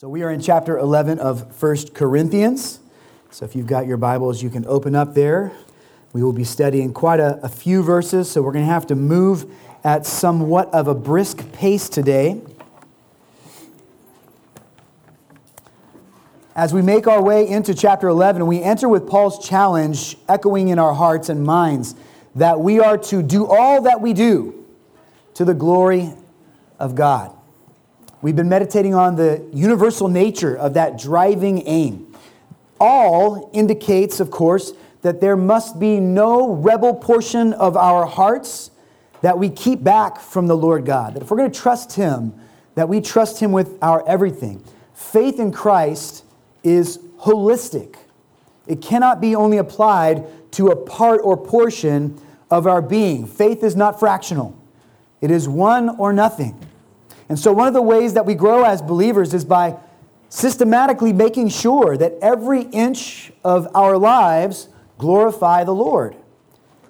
So we are in chapter 11 of 1 Corinthians. So if you've got your Bibles, you can open up there. We will be studying quite a, a few verses, so we're going to have to move at somewhat of a brisk pace today. As we make our way into chapter 11, we enter with Paul's challenge echoing in our hearts and minds that we are to do all that we do to the glory of God. We've been meditating on the universal nature of that driving aim. All indicates, of course, that there must be no rebel portion of our hearts that we keep back from the Lord God. That if we're going to trust Him, that we trust Him with our everything. Faith in Christ is holistic, it cannot be only applied to a part or portion of our being. Faith is not fractional, it is one or nothing. And so, one of the ways that we grow as believers is by systematically making sure that every inch of our lives glorify the Lord.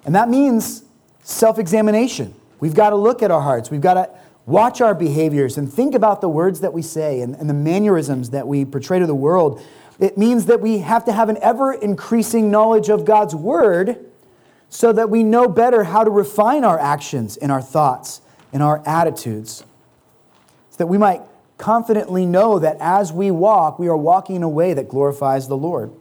And that means self examination. We've got to look at our hearts, we've got to watch our behaviors and think about the words that we say and, and the mannerisms that we portray to the world. It means that we have to have an ever increasing knowledge of God's Word so that we know better how to refine our actions and our thoughts and our attitudes that we might confidently know that as we walk, we are walking in a way that glorifies the Lord.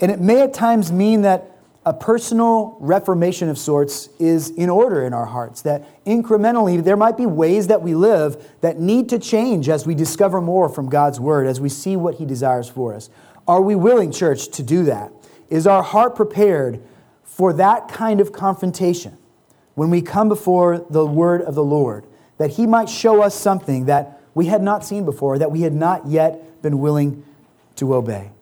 And it may at times mean that a personal reformation of sorts is in order in our hearts, that incrementally there might be ways that we live that need to change as we discover more from God's Word, as we see what He desires for us. Are we willing, church, to do that? Is our heart prepared for that kind of confrontation when we come before the Word of the Lord? That he might show us something that we had not seen before, that we had not yet been willing to obey.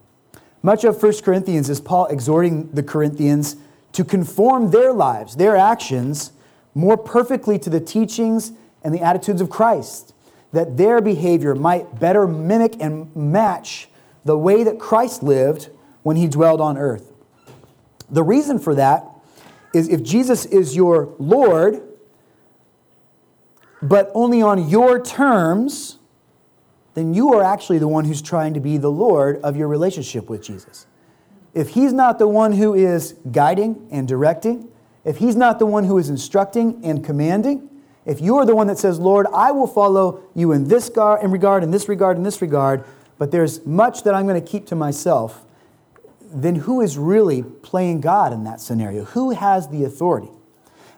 Much of 1 Corinthians is Paul exhorting the Corinthians to conform their lives, their actions, more perfectly to the teachings and the attitudes of Christ, that their behavior might better mimic and match the way that Christ lived when he dwelled on earth. The reason for that is if Jesus is your Lord, but only on your terms, then you are actually the one who's trying to be the Lord of your relationship with Jesus. If He's not the one who is guiding and directing, if He's not the one who is instructing and commanding, if you're the one that says, Lord, I will follow you in this gar- in regard, in this regard, in this regard, but there's much that I'm going to keep to myself, then who is really playing God in that scenario? Who has the authority?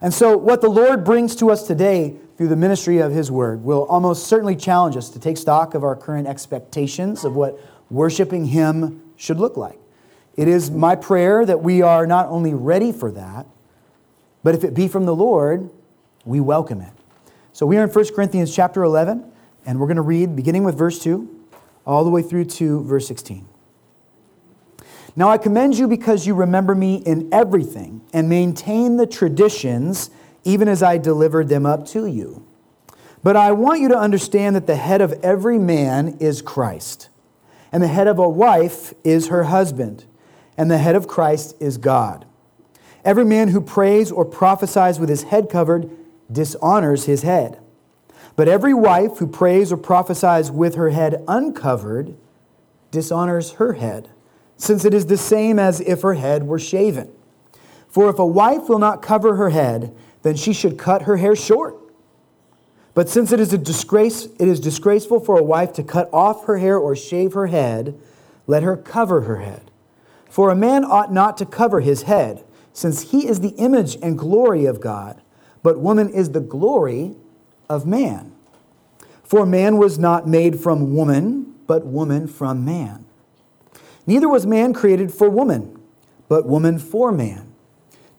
And so, what the Lord brings to us today through the ministry of His Word will almost certainly challenge us to take stock of our current expectations of what worshiping Him should look like. It is my prayer that we are not only ready for that, but if it be from the Lord, we welcome it. So we are in 1 Corinthians chapter 11, and we're going to read beginning with verse 2 all the way through to verse 16. Now I commend you because you remember me in everything and maintain the traditions even as I delivered them up to you. But I want you to understand that the head of every man is Christ, and the head of a wife is her husband, and the head of Christ is God. Every man who prays or prophesies with his head covered dishonors his head. But every wife who prays or prophesies with her head uncovered dishonors her head, since it is the same as if her head were shaven. For if a wife will not cover her head, then she should cut her hair short. But since it is a disgrace, it is disgraceful for a wife to cut off her hair or shave her head, let her cover her head. For a man ought not to cover his head, since he is the image and glory of God, but woman is the glory of man. For man was not made from woman, but woman from man. Neither was man created for woman, but woman for man.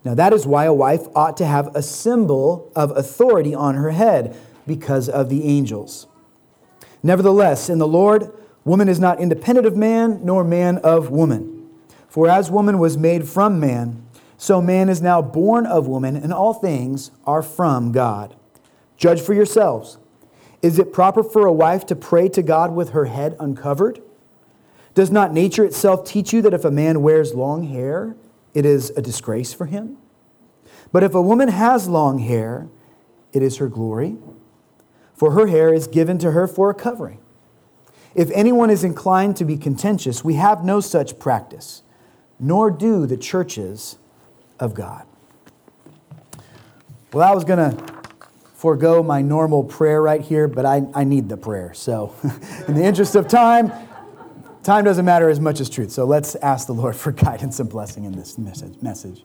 Now, that is why a wife ought to have a symbol of authority on her head because of the angels. Nevertheless, in the Lord, woman is not independent of man, nor man of woman. For as woman was made from man, so man is now born of woman, and all things are from God. Judge for yourselves. Is it proper for a wife to pray to God with her head uncovered? Does not nature itself teach you that if a man wears long hair, it is a disgrace for him. But if a woman has long hair, it is her glory, for her hair is given to her for a covering. If anyone is inclined to be contentious, we have no such practice, nor do the churches of God. Well, I was going to forego my normal prayer right here, but I, I need the prayer. So, in the interest of time, time doesn't matter as much as truth. So, let's ask the Lord for guidance and blessing in this message.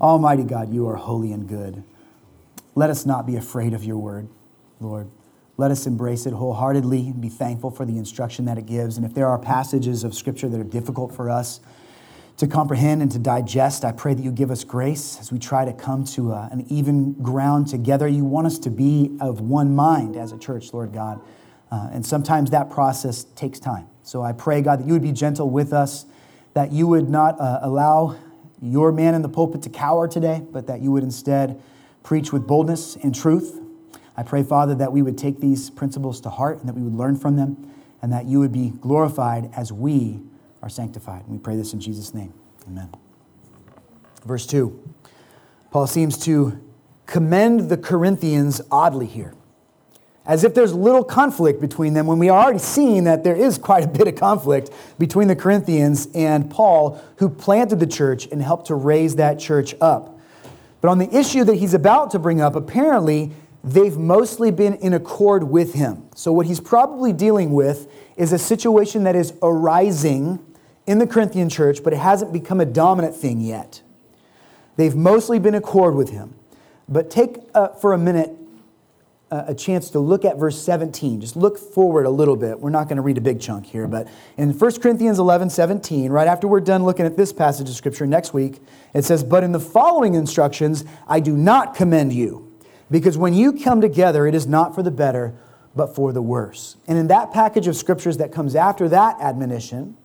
Almighty God, you are holy and good. Let us not be afraid of your word, Lord. Let us embrace it wholeheartedly and be thankful for the instruction that it gives. And if there are passages of Scripture that are difficult for us to comprehend and to digest, I pray that you give us grace as we try to come to a, uh, an even ground together. You want us to be of one mind as a church, Lord God. Uh, and sometimes that process takes time. So I pray, God, that you would be gentle with us, that you would not uh, allow your man in the pulpit to cower today, but that you would instead preach with boldness and truth I pray, Father, that we would take these principles to heart and that we would learn from them and that you would be glorified as we are sanctified. And we pray this in Jesus' name. Amen. Verse 2 Paul seems to commend the Corinthians oddly here, as if there's little conflict between them when we are already seeing that there is quite a bit of conflict between the Corinthians and Paul, who planted the church and helped to raise that church up. But on the issue that he's about to bring up, apparently they've mostly been in accord with him. So, what he's probably dealing with is a situation that is arising in the Corinthian church, but it hasn't become a dominant thing yet. They've mostly been in accord with him. But take uh, for a minute a chance to look at verse 17. Just look forward a little bit. We're not going to read a big chunk here, but in 1 Corinthians 11 17, right after we're done looking at this passage of Scripture next week, it says, But in the following instructions, I do not commend you because when you come together, it is not for the better, but for the worse. And in that package of scriptures that comes after that admonition,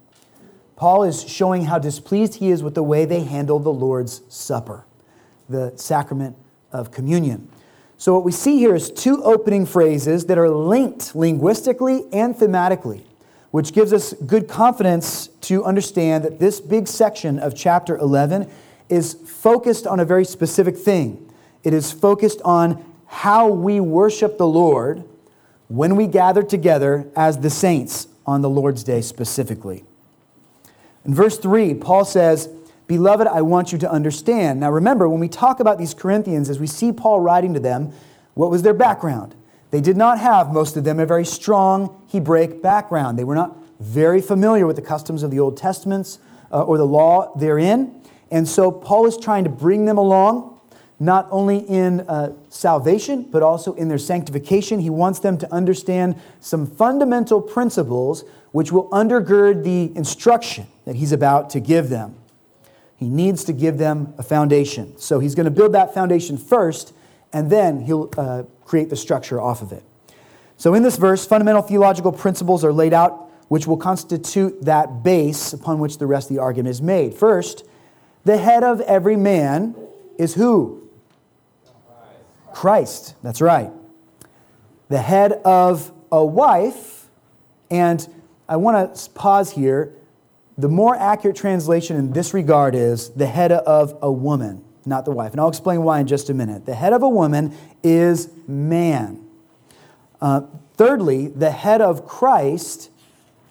Paul is showing how displeased he is with the way they handle the Lord's Supper, the sacrament of communion. So, what we see here is two opening phrases that are linked linguistically and thematically, which gives us good confidence to understand that this big section of chapter 11 is focused on a very specific thing. It is focused on how we worship the Lord when we gather together as the saints on the Lord's Day specifically. In verse 3, Paul says, Beloved, I want you to understand. Now remember, when we talk about these Corinthians, as we see Paul writing to them, what was their background? They did not have, most of them, a very strong Hebraic background. They were not very familiar with the customs of the Old Testaments uh, or the law therein. And so Paul is trying to bring them along not only in uh, salvation, but also in their sanctification. He wants them to understand some fundamental principles which will undergird the instruction that he's about to give them. He needs to give them a foundation. So he's going to build that foundation first, and then he'll uh, create the structure off of it. So in this verse, fundamental theological principles are laid out, which will constitute that base upon which the rest of the argument is made. First, the head of every man is who? Christ. That's right. The head of a wife, and I want to pause here. The more accurate translation in this regard is the head of a woman, not the wife. And I'll explain why in just a minute. The head of a woman is man. Uh, thirdly, the head of Christ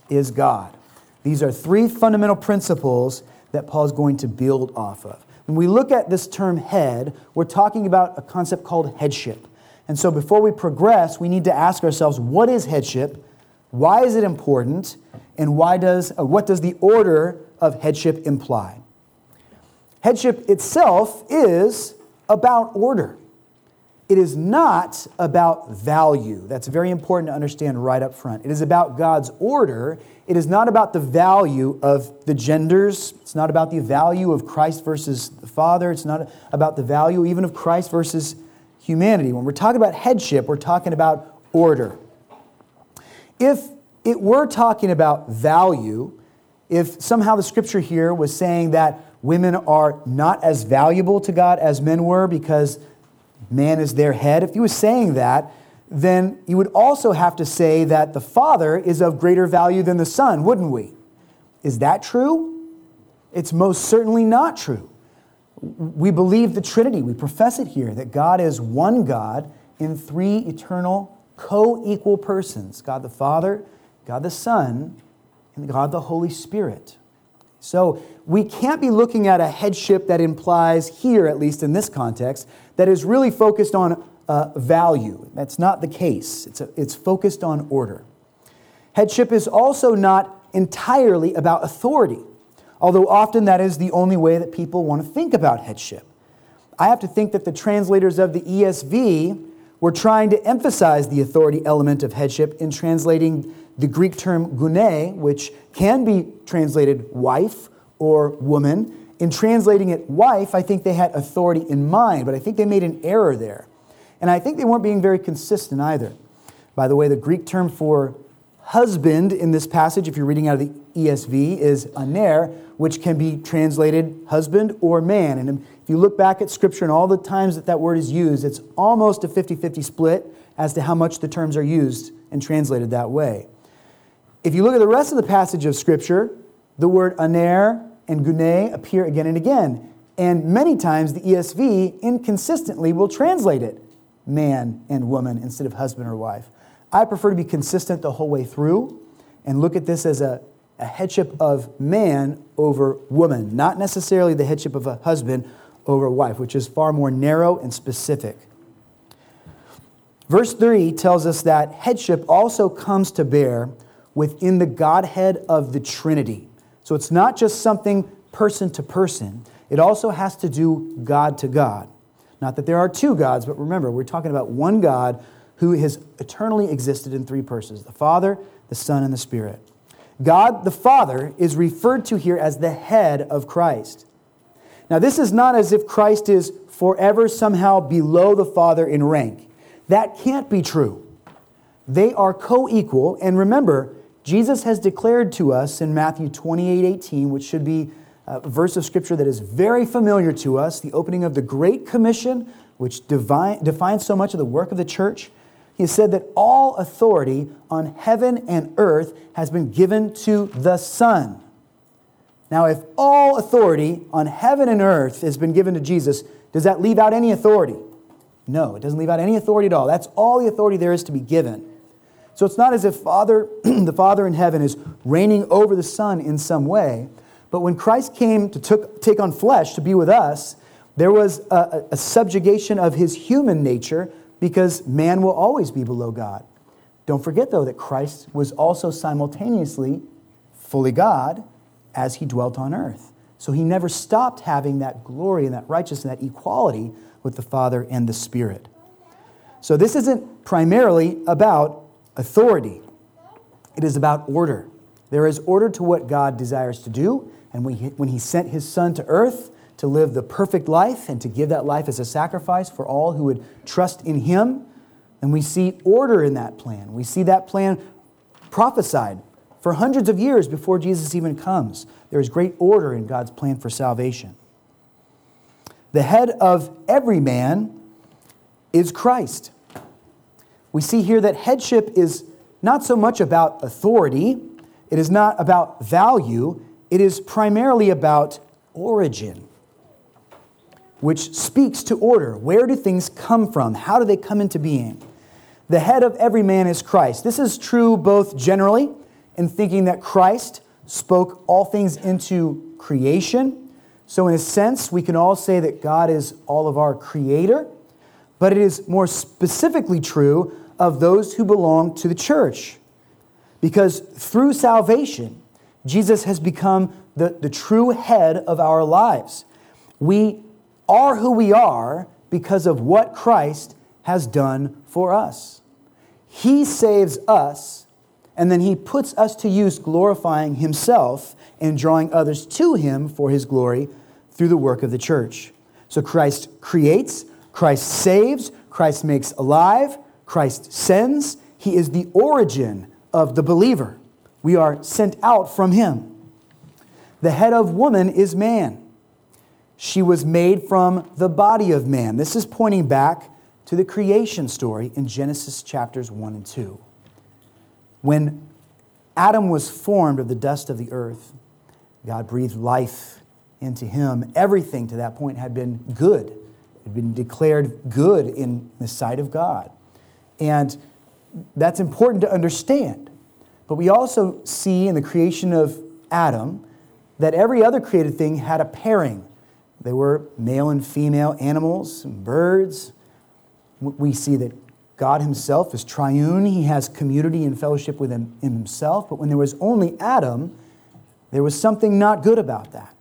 is God. These are three fundamental principles that Paul is going to build off of. When we look at this term head, we're talking about a concept called headship. And so before we progress, we need to ask ourselves what is headship? Why is it important? And why does, uh, what does the order of headship imply? Headship itself is about order. It is not about value. That's very important to understand right up front. It is about God's order it is not about the value of the genders. It's not about the value of Christ versus the Father. It's not about the value even of Christ versus humanity. When we're talking about headship, we're talking about order. If it were talking about value, if somehow the scripture here was saying that women are not as valuable to God as men were because man is their head, if he was saying that, then you would also have to say that the Father is of greater value than the Son, wouldn't we? Is that true? It's most certainly not true. We believe the Trinity, we profess it here, that God is one God in three eternal, co equal persons God the Father, God the Son, and God the Holy Spirit. So we can't be looking at a headship that implies, here at least in this context, that is really focused on uh, value. That's not the case, it's, a, it's focused on order. Headship is also not entirely about authority, although often that is the only way that people want to think about headship. I have to think that the translators of the ESV were trying to emphasize the authority element of headship in translating the Greek term gune, which can be translated wife or woman. In translating it wife, I think they had authority in mind, but I think they made an error there. And I think they weren't being very consistent either. By the way, the Greek term for husband in this passage, if you're reading out of the ESV, is aner, which can be translated husband or man. And you look back at Scripture and all the times that that word is used, it's almost a 50 50 split as to how much the terms are used and translated that way. If you look at the rest of the passage of Scripture, the word aner and gune appear again and again. And many times the ESV inconsistently will translate it man and woman instead of husband or wife. I prefer to be consistent the whole way through and look at this as a, a headship of man over woman, not necessarily the headship of a husband over wife, which is far more narrow and specific. Verse 3 tells us that headship also comes to bear within the Godhead of the Trinity. So it's not just something person to person, it also has to do God to God. Not that there are two gods, but remember, we're talking about one God who has eternally existed in three persons the Father, the Son, and the Spirit. God the Father is referred to here as the head of Christ. Now, this is not as if Christ is forever somehow below the Father in rank. That can't be true. They are co equal, and remember, Jesus has declared to us in Matthew 28 18, which should be a verse of scripture that is very familiar to us, the opening of the Great Commission, which divine, defines so much of the work of the church. He said that all authority on heaven and earth has been given to the Son. Now, if all authority on heaven and earth has been given to Jesus, does that leave out any authority? No, it doesn't leave out any authority at all. That's all the authority there is to be given. So it's not as if Father, the Father in heaven is reigning over the Son in some way. But when Christ came to took, take on flesh to be with us, there was a, a subjugation of his human nature because man will always be below God. Don't forget, though, that Christ was also simultaneously fully God as he dwelt on earth. So he never stopped having that glory and that righteousness and that equality with the Father and the Spirit. So this isn't primarily about authority, it is about order. There is order to what God desires to do, and when he, when he sent his Son to earth to live the perfect life and to give that life as a sacrifice for all who would trust in him, and we see order in that plan. We see that plan prophesied for hundreds of years before Jesus even comes. There is great order in God's plan for salvation. The head of every man is Christ we see here that headship is not so much about authority, it is not about value, it is primarily about origin, which speaks to order. Where do things come from? How do they come into being? The head of every man is Christ. This is true both generally in thinking that Christ spoke all things into creation. So, in a sense, we can all say that God is all of our creator, but it is more specifically true of those who belong to the church. Because through salvation, Jesus has become the, the true head of our lives. We are who we are because of what Christ has done for us. He saves us, and then He puts us to use glorifying Himself and drawing others to Him for His glory through the work of the church. So Christ creates, Christ saves, Christ makes alive, Christ sends, he is the origin of the believer. We are sent out from him. The head of woman is man. She was made from the body of man. This is pointing back to the creation story in Genesis chapters 1 and 2. When Adam was formed of the dust of the earth, God breathed life into him. Everything to that point had been good, it had been declared good in the sight of God. And that's important to understand. But we also see in the creation of Adam that every other created thing had a pairing. They were male and female animals, and birds. We see that God Himself is triune. He has community and fellowship with him, Himself. But when there was only Adam, there was something not good about that.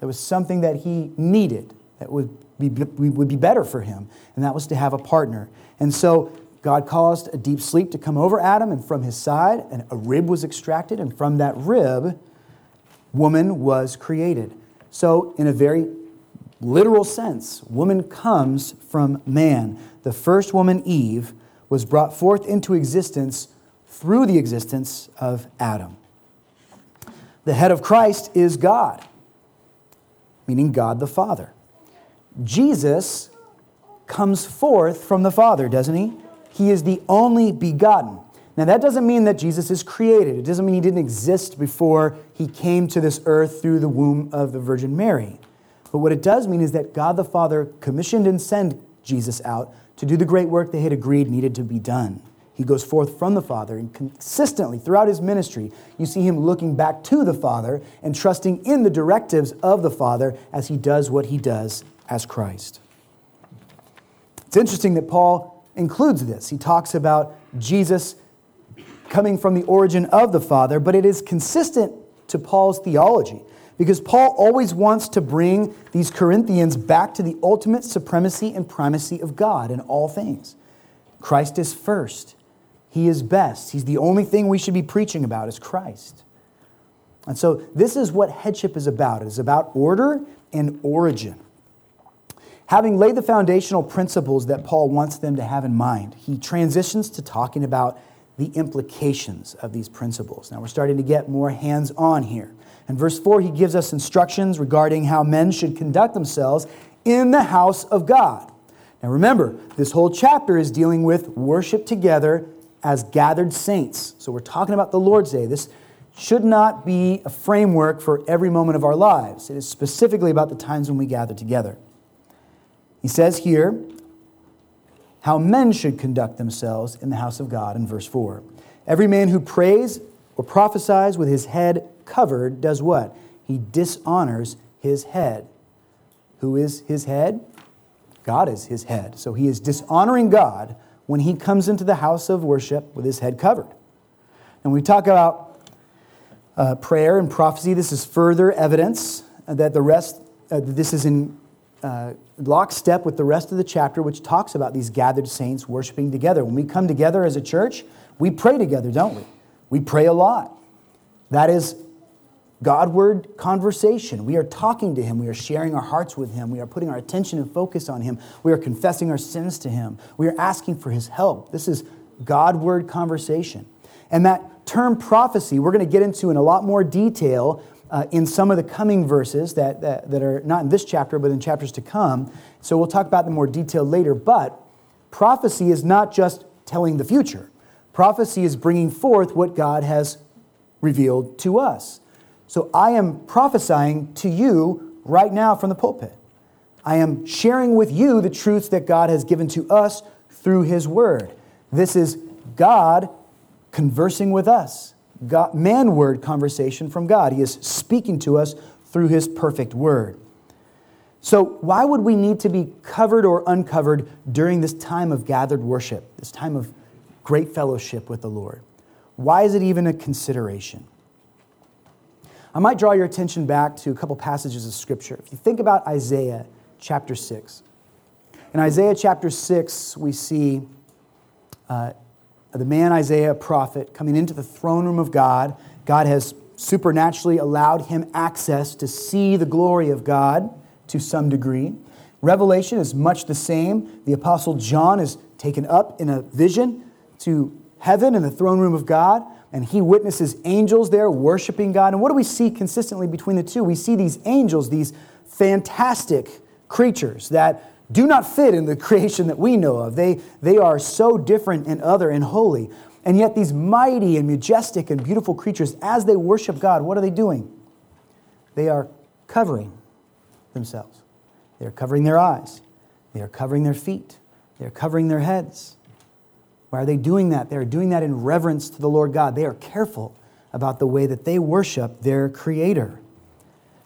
There was something that he needed that would be, would be better for him, and that was to have a partner. And so God caused a deep sleep to come over Adam, and from his side, and a rib was extracted, and from that rib, woman was created. So, in a very literal sense, woman comes from man. The first woman, Eve, was brought forth into existence through the existence of Adam. The head of Christ is God, meaning God the Father. Jesus comes forth from the Father, doesn't he? He is the only begotten. Now, that doesn't mean that Jesus is created. It doesn't mean he didn't exist before he came to this earth through the womb of the Virgin Mary. But what it does mean is that God the Father commissioned and sent Jesus out to do the great work they had agreed needed to be done. He goes forth from the Father, and consistently throughout his ministry, you see him looking back to the Father and trusting in the directives of the Father as he does what he does as Christ. It's interesting that Paul includes this. He talks about Jesus coming from the origin of the Father, but it is consistent to Paul's theology because Paul always wants to bring these Corinthians back to the ultimate supremacy and primacy of God in all things. Christ is first. He is best. He's the only thing we should be preaching about is Christ. And so this is what headship is about. It is about order and origin. Having laid the foundational principles that Paul wants them to have in mind, he transitions to talking about the implications of these principles. Now we're starting to get more hands on here. In verse 4, he gives us instructions regarding how men should conduct themselves in the house of God. Now remember, this whole chapter is dealing with worship together as gathered saints. So we're talking about the Lord's Day. This should not be a framework for every moment of our lives, it is specifically about the times when we gather together. He says here how men should conduct themselves in the house of God in verse 4. Every man who prays or prophesies with his head covered does what? He dishonors his head. Who is his head? God is his head. So he is dishonoring God when he comes into the house of worship with his head covered. And we talk about uh, prayer and prophecy. This is further evidence that the rest, uh, this is in uh, lockstep with the rest of the chapter, which talks about these gathered saints worshiping together. When we come together as a church, we pray together, don't we? We pray a lot. That is Godward conversation. We are talking to Him. We are sharing our hearts with Him. We are putting our attention and focus on Him. We are confessing our sins to Him. We are asking for His help. This is Godward conversation. And that term prophecy, we're going to get into in a lot more detail uh, in some of the coming verses that, that, that are not in this chapter, but in chapters to come. So we'll talk about them more detail later. But prophecy is not just telling the future, prophecy is bringing forth what God has revealed to us. So I am prophesying to you right now from the pulpit. I am sharing with you the truths that God has given to us through His Word. This is God conversing with us. God, man word conversation from God. He is speaking to us through his perfect word. So, why would we need to be covered or uncovered during this time of gathered worship, this time of great fellowship with the Lord? Why is it even a consideration? I might draw your attention back to a couple passages of Scripture. If you think about Isaiah chapter 6, in Isaiah chapter 6, we see uh, the man Isaiah, a prophet, coming into the throne room of God. God has supernaturally allowed him access to see the glory of God to some degree. Revelation is much the same. The Apostle John is taken up in a vision to heaven in the throne room of God, and he witnesses angels there worshiping God. And what do we see consistently between the two? We see these angels, these fantastic creatures that do not fit in the creation that we know of. They, they are so different and other and holy. And yet, these mighty and majestic and beautiful creatures, as they worship God, what are they doing? They are covering themselves. They are covering their eyes. They are covering their feet. They are covering their heads. Why are they doing that? They are doing that in reverence to the Lord God. They are careful about the way that they worship their Creator.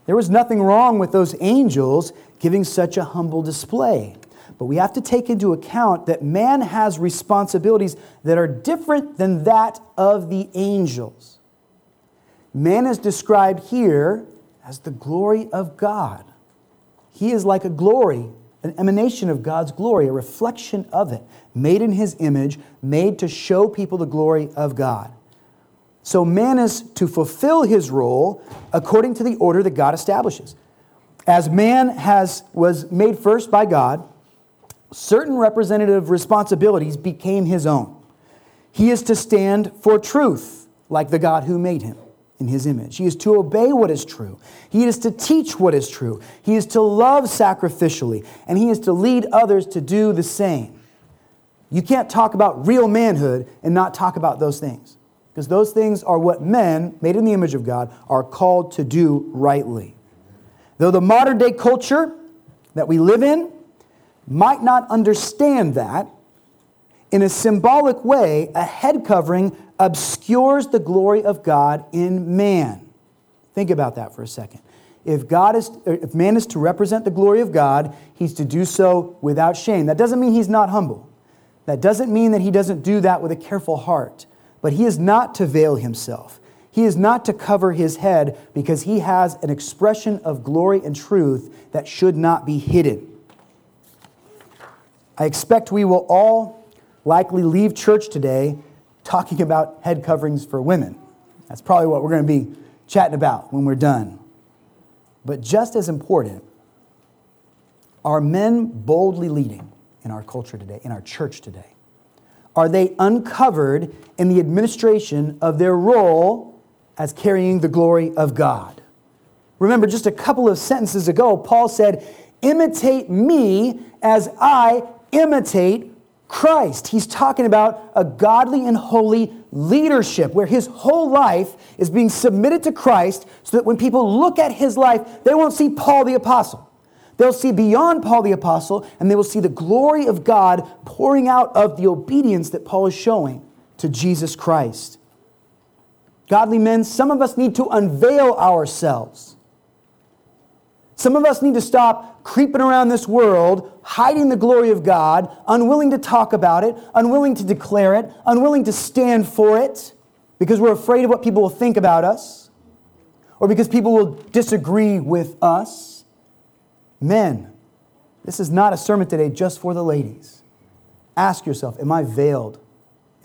There was nothing wrong with those angels giving such a humble display. But we have to take into account that man has responsibilities that are different than that of the angels. Man is described here as the glory of God. He is like a glory, an emanation of God's glory, a reflection of it, made in his image, made to show people the glory of God. So man is to fulfill his role according to the order that God establishes. As man has, was made first by God, certain representative responsibilities became his own. He is to stand for truth, like the God who made him in his image. He is to obey what is true. He is to teach what is true. He is to love sacrificially, and he is to lead others to do the same. You can't talk about real manhood and not talk about those things, because those things are what men, made in the image of God, are called to do rightly. Though the modern day culture that we live in might not understand that, in a symbolic way, a head covering obscures the glory of God in man. Think about that for a second. If, God is, if man is to represent the glory of God, he's to do so without shame. That doesn't mean he's not humble. That doesn't mean that he doesn't do that with a careful heart. But he is not to veil himself. He is not to cover his head because he has an expression of glory and truth that should not be hidden. I expect we will all likely leave church today talking about head coverings for women. That's probably what we're going to be chatting about when we're done. But just as important, are men boldly leading in our culture today, in our church today? Are they uncovered in the administration of their role as carrying the glory of God? Remember, just a couple of sentences ago, Paul said, Imitate me as I imitate Christ. He's talking about a godly and holy leadership where his whole life is being submitted to Christ so that when people look at his life, they won't see Paul the Apostle. They'll see beyond Paul the Apostle and they will see the glory of God pouring out of the obedience that Paul is showing to Jesus Christ. Godly men, some of us need to unveil ourselves. Some of us need to stop creeping around this world, hiding the glory of God, unwilling to talk about it, unwilling to declare it, unwilling to stand for it because we're afraid of what people will think about us or because people will disagree with us. Men, this is not a sermon today just for the ladies. Ask yourself Am I veiled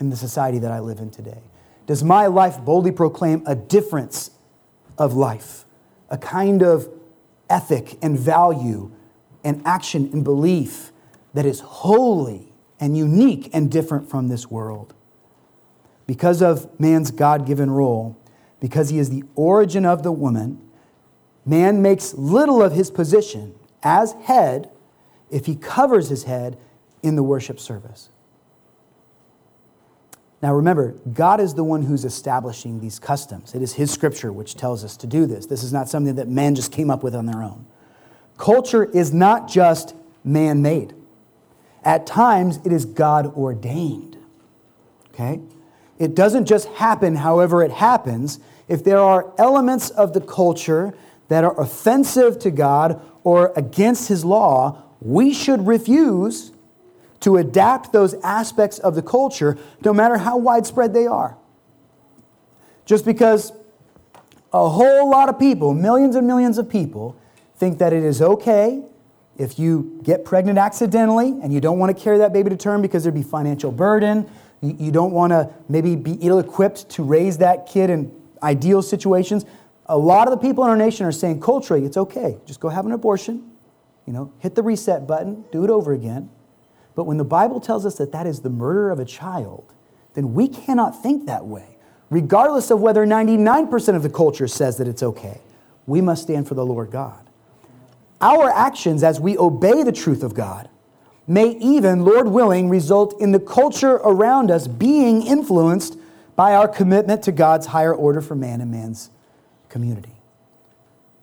in the society that I live in today? Does my life boldly proclaim a difference of life, a kind of ethic and value and action and belief that is holy and unique and different from this world. Because of man's God given role, because he is the origin of the woman, man makes little of his position as head if he covers his head in the worship service. Now remember, God is the one who's establishing these customs. It is His scripture which tells us to do this. This is not something that man just came up with on their own. Culture is not just man made, at times it is God ordained. Okay? It doesn't just happen however it happens. If there are elements of the culture that are offensive to God or against His law, we should refuse to adapt those aspects of the culture, no matter how widespread they are. Just because a whole lot of people, millions and millions of people, think that it is okay if you get pregnant accidentally and you don't want to carry that baby to term because there'd be financial burden. You don't want to maybe be ill equipped to raise that kid in ideal situations. A lot of the people in our nation are saying culturally, it's okay. Just go have an abortion, you know, hit the reset button, do it over again. But when the Bible tells us that that is the murder of a child, then we cannot think that way. Regardless of whether 99% of the culture says that it's okay, we must stand for the Lord God. Our actions as we obey the truth of God may even, Lord willing, result in the culture around us being influenced by our commitment to God's higher order for man and man's community.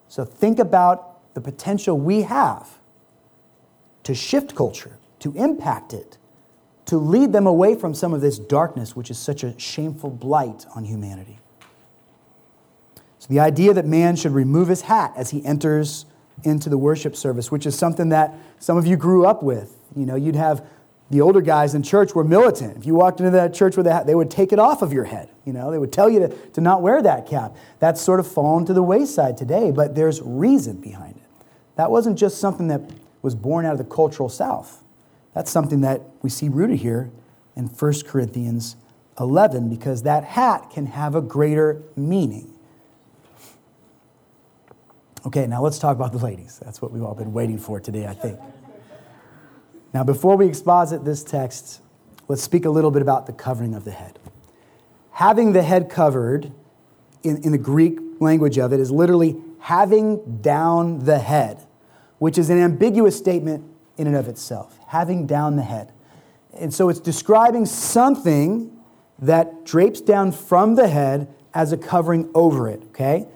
So think about the potential we have to shift culture to impact it to lead them away from some of this darkness, which is such a shameful blight on humanity. So, the idea that man should remove his hat as he enters into the worship service, which is something that some of you grew up with. You know, you'd have the older guys in church were militant. If you walked into that church with a hat, they would take it off of your head. You know, they would tell you to, to not wear that cap. That's sort of fallen to the wayside today, but there's reason behind it. That wasn't just something that was born out of the cultural South. That's something that we see rooted here in 1 Corinthians 11 because that hat can have a greater meaning. Okay, now let's talk about the ladies. That's what we've all been waiting for today, I think. Now, before we exposit this text, let's speak a little bit about the covering of the head. Having the head covered, in, in the Greek language of it, is literally having down the head, which is an ambiguous statement in and of itself. Having down the head. And so it's describing something that drapes down from the head as a covering over it, okay?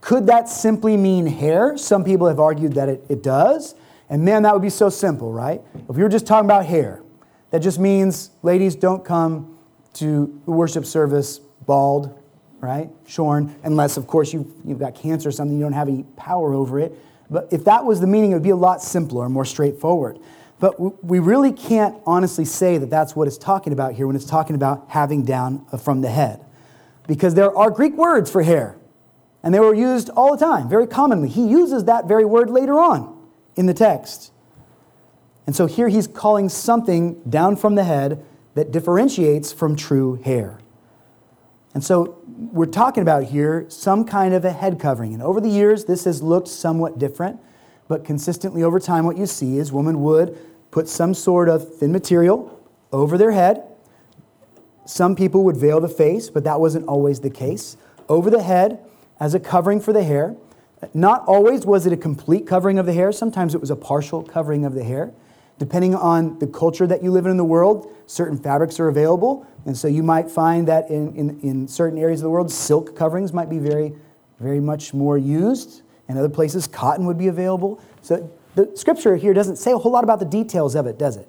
Could that simply mean hair? Some people have argued that it, it does. And man, that would be so simple, right? If we were just talking about hair, that just means ladies don't come to worship service bald, right? Shorn, unless, of course, you've, you've got cancer or something, you don't have any power over it. But if that was the meaning, it would be a lot simpler and more straightforward. But we really can't honestly say that that's what it's talking about here when it's talking about having down from the head. Because there are Greek words for hair, and they were used all the time, very commonly. He uses that very word later on in the text. And so here he's calling something down from the head that differentiates from true hair. And so we're talking about here some kind of a head covering. And over the years, this has looked somewhat different, but consistently over time, what you see is women would put some sort of thin material over their head. Some people would veil the face, but that wasn't always the case. Over the head as a covering for the hair. Not always was it a complete covering of the hair, sometimes it was a partial covering of the hair. Depending on the culture that you live in in the world, certain fabrics are available. And so you might find that in, in, in certain areas of the world, silk coverings might be very, very much more used. In other places, cotton would be available. So the scripture here doesn't say a whole lot about the details of it, does it?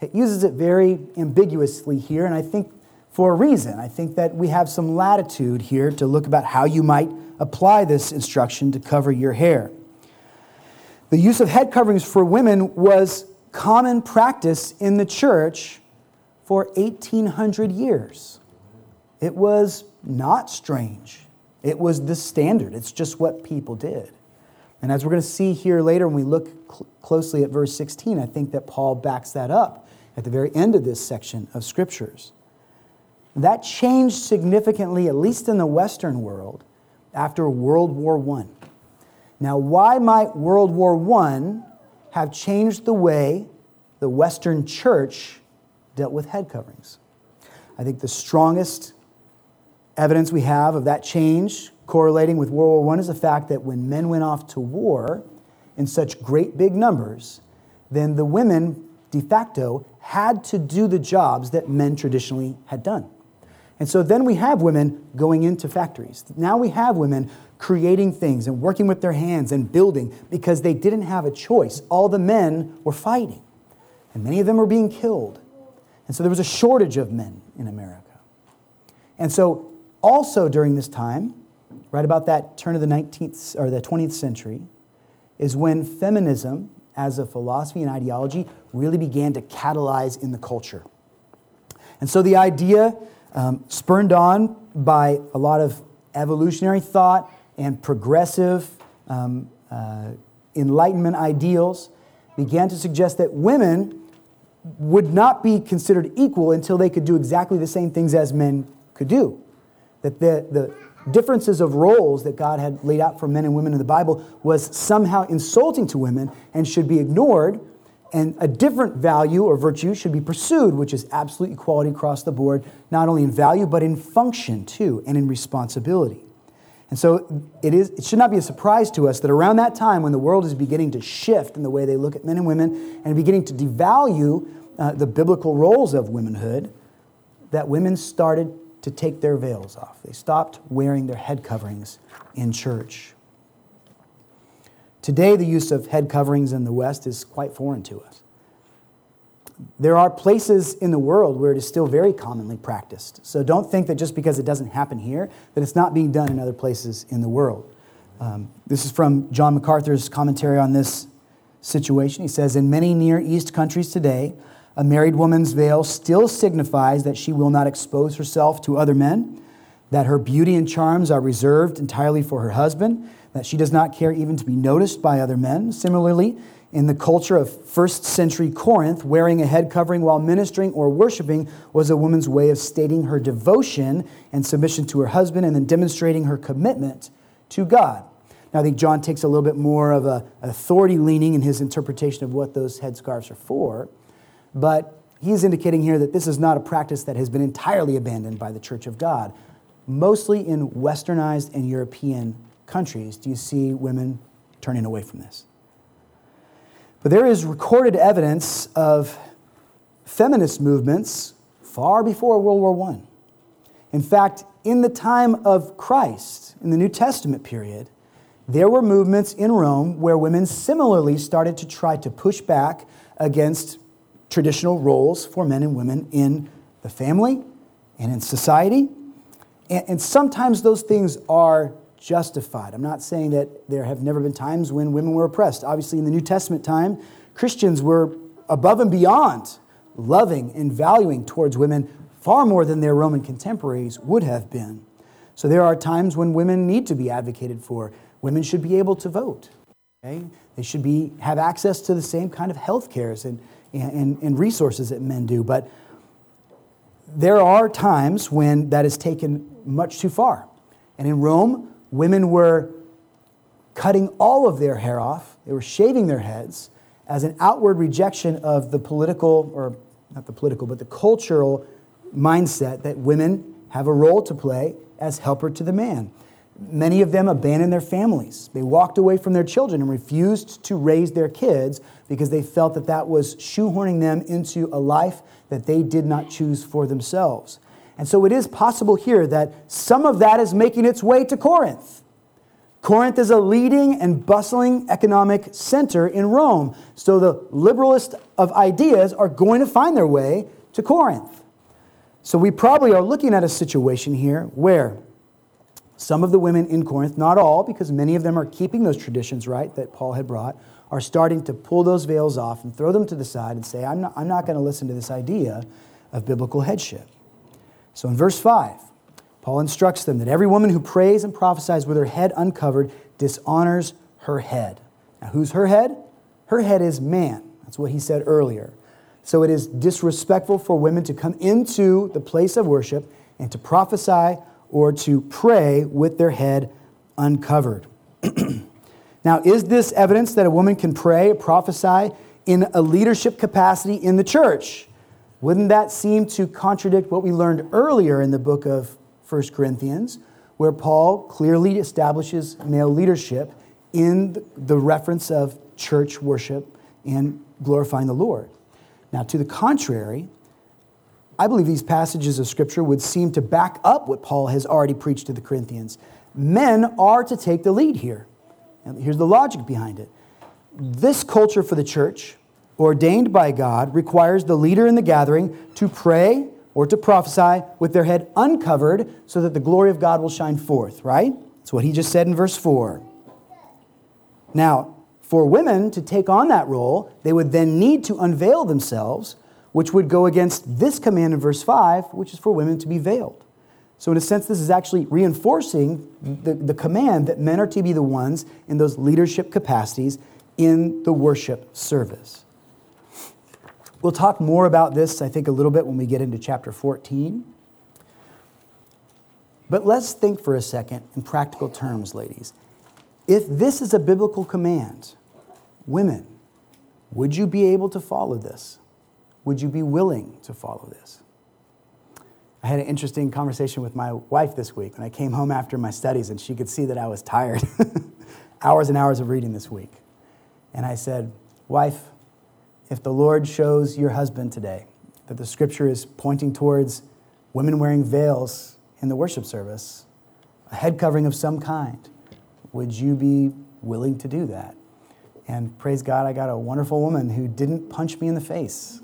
It uses it very ambiguously here, and I think for a reason. I think that we have some latitude here to look about how you might apply this instruction to cover your hair. The use of head coverings for women was common practice in the church for 1800 years. It was not strange. It was the standard. It's just what people did. And as we're going to see here later when we look cl- closely at verse 16, I think that Paul backs that up at the very end of this section of scriptures. That changed significantly, at least in the Western world, after World War I. Now, why might World War I have changed the way the Western church dealt with head coverings? I think the strongest evidence we have of that change correlating with World War I is the fact that when men went off to war in such great big numbers, then the women de facto had to do the jobs that men traditionally had done. And so then we have women going into factories. Now we have women creating things and working with their hands and building because they didn't have a choice. All the men were fighting, and many of them were being killed. And so there was a shortage of men in America. And so, also during this time, right about that turn of the 19th or the 20th century, is when feminism as a philosophy and ideology really began to catalyze in the culture. And so the idea um, spurned on by a lot of evolutionary thought and progressive um, uh, Enlightenment ideals, began to suggest that women would not be considered equal until they could do exactly the same things as men could do. That the, the differences of roles that God had laid out for men and women in the Bible was somehow insulting to women and should be ignored and a different value or virtue should be pursued, which is absolute equality across the board, not only in value, but in function too, and in responsibility. And so it, is, it should not be a surprise to us that around that time, when the world is beginning to shift in the way they look at men and women and beginning to devalue uh, the biblical roles of womanhood, that women started to take their veils off. They stopped wearing their head coverings in church. Today, the use of head coverings in the West is quite foreign to us. there are places in the world where it is still very commonly practiced. So don't think that just because it doesn't happen here, that it's not being done in other places in the world. Um, this is from John MacArthur's commentary on this situation. He says In many Near East countries today, a married woman's veil still signifies that she will not expose herself to other men, that her beauty and charms are reserved entirely for her husband, that she does not care even to be noticed by other men. Similarly, in the culture of first century Corinth, wearing a head covering while ministering or worshiping was a woman's way of stating her devotion and submission to her husband and then demonstrating her commitment to God. Now, I think John takes a little bit more of an authority leaning in his interpretation of what those headscarves are for, but he's indicating here that this is not a practice that has been entirely abandoned by the Church of God. Mostly in westernized and European countries do you see women turning away from this. But there is recorded evidence of feminist movements far before World War I. In fact, in the time of Christ, in the New Testament period, there were movements in Rome where women similarly started to try to push back against traditional roles for men and women in the family and in society. And, sometimes those things are justified. I'm not saying that there have never been times when women were oppressed. Obviously, in the New Testament time, Christians were above and beyond loving and valuing towards women far more than their Roman contemporaries would have been. So there are times when women need to be advocated for. Women should be able to vote. Okay? They should be, have access to the same kind of health cares and, and, and resources that men do. But there are times when that is taken much too far. And in Rome, women were cutting all of their hair off, they were shaving their heads as an outward rejection of the political, or not the political, but the cultural mindset that women have a role to play as helper to the man. Many of them abandoned their families. They walked away from their children and refused to raise their kids because they felt that that was shoehorning them into a life that they did not choose for themselves. And so it is possible here that some of that is making its way to Corinth. Corinth is a leading and bustling economic center in Rome. So the liberalist of ideas are going to find their way to Corinth. So we probably are looking at a situation here where some of the women in Corinth, not all, because many of them are keeping those traditions right that Paul had brought, are starting to pull those veils off and throw them to the side and say, I'm not, I'm not going to listen to this idea of biblical headship. So in verse 5, Paul instructs them that every woman who prays and prophesies with her head uncovered dishonors her head. Now, who's her head? Her head is man. That's what he said earlier. So it is disrespectful for women to come into the place of worship and to prophesy or to pray with their head uncovered. now, is this evidence that a woman can pray, prophesy in a leadership capacity in the church? Wouldn't that seem to contradict what we learned earlier in the book of 1 Corinthians, where Paul clearly establishes male leadership in the reference of church worship and glorifying the Lord? Now, to the contrary, I believe these passages of Scripture would seem to back up what Paul has already preached to the Corinthians. Men are to take the lead here. And here's the logic behind it. This culture for the church ordained by God requires the leader in the gathering to pray or to prophesy with their head uncovered so that the glory of God will shine forth, right? That's what he just said in verse 4. Now, for women to take on that role, they would then need to unveil themselves, which would go against this command in verse 5, which is for women to be veiled. So, in a sense, this is actually reinforcing the, the command that men are to be the ones in those leadership capacities in the worship service. We'll talk more about this, I think, a little bit when we get into chapter 14. But let's think for a second in practical terms, ladies. If this is a biblical command, women, would you be able to follow this? Would you be willing to follow this? I had an interesting conversation with my wife this week when I came home after my studies, and she could see that I was tired. hours and hours of reading this week. And I said, Wife, if the Lord shows your husband today that the scripture is pointing towards women wearing veils in the worship service, a head covering of some kind, would you be willing to do that? And praise God, I got a wonderful woman who didn't punch me in the face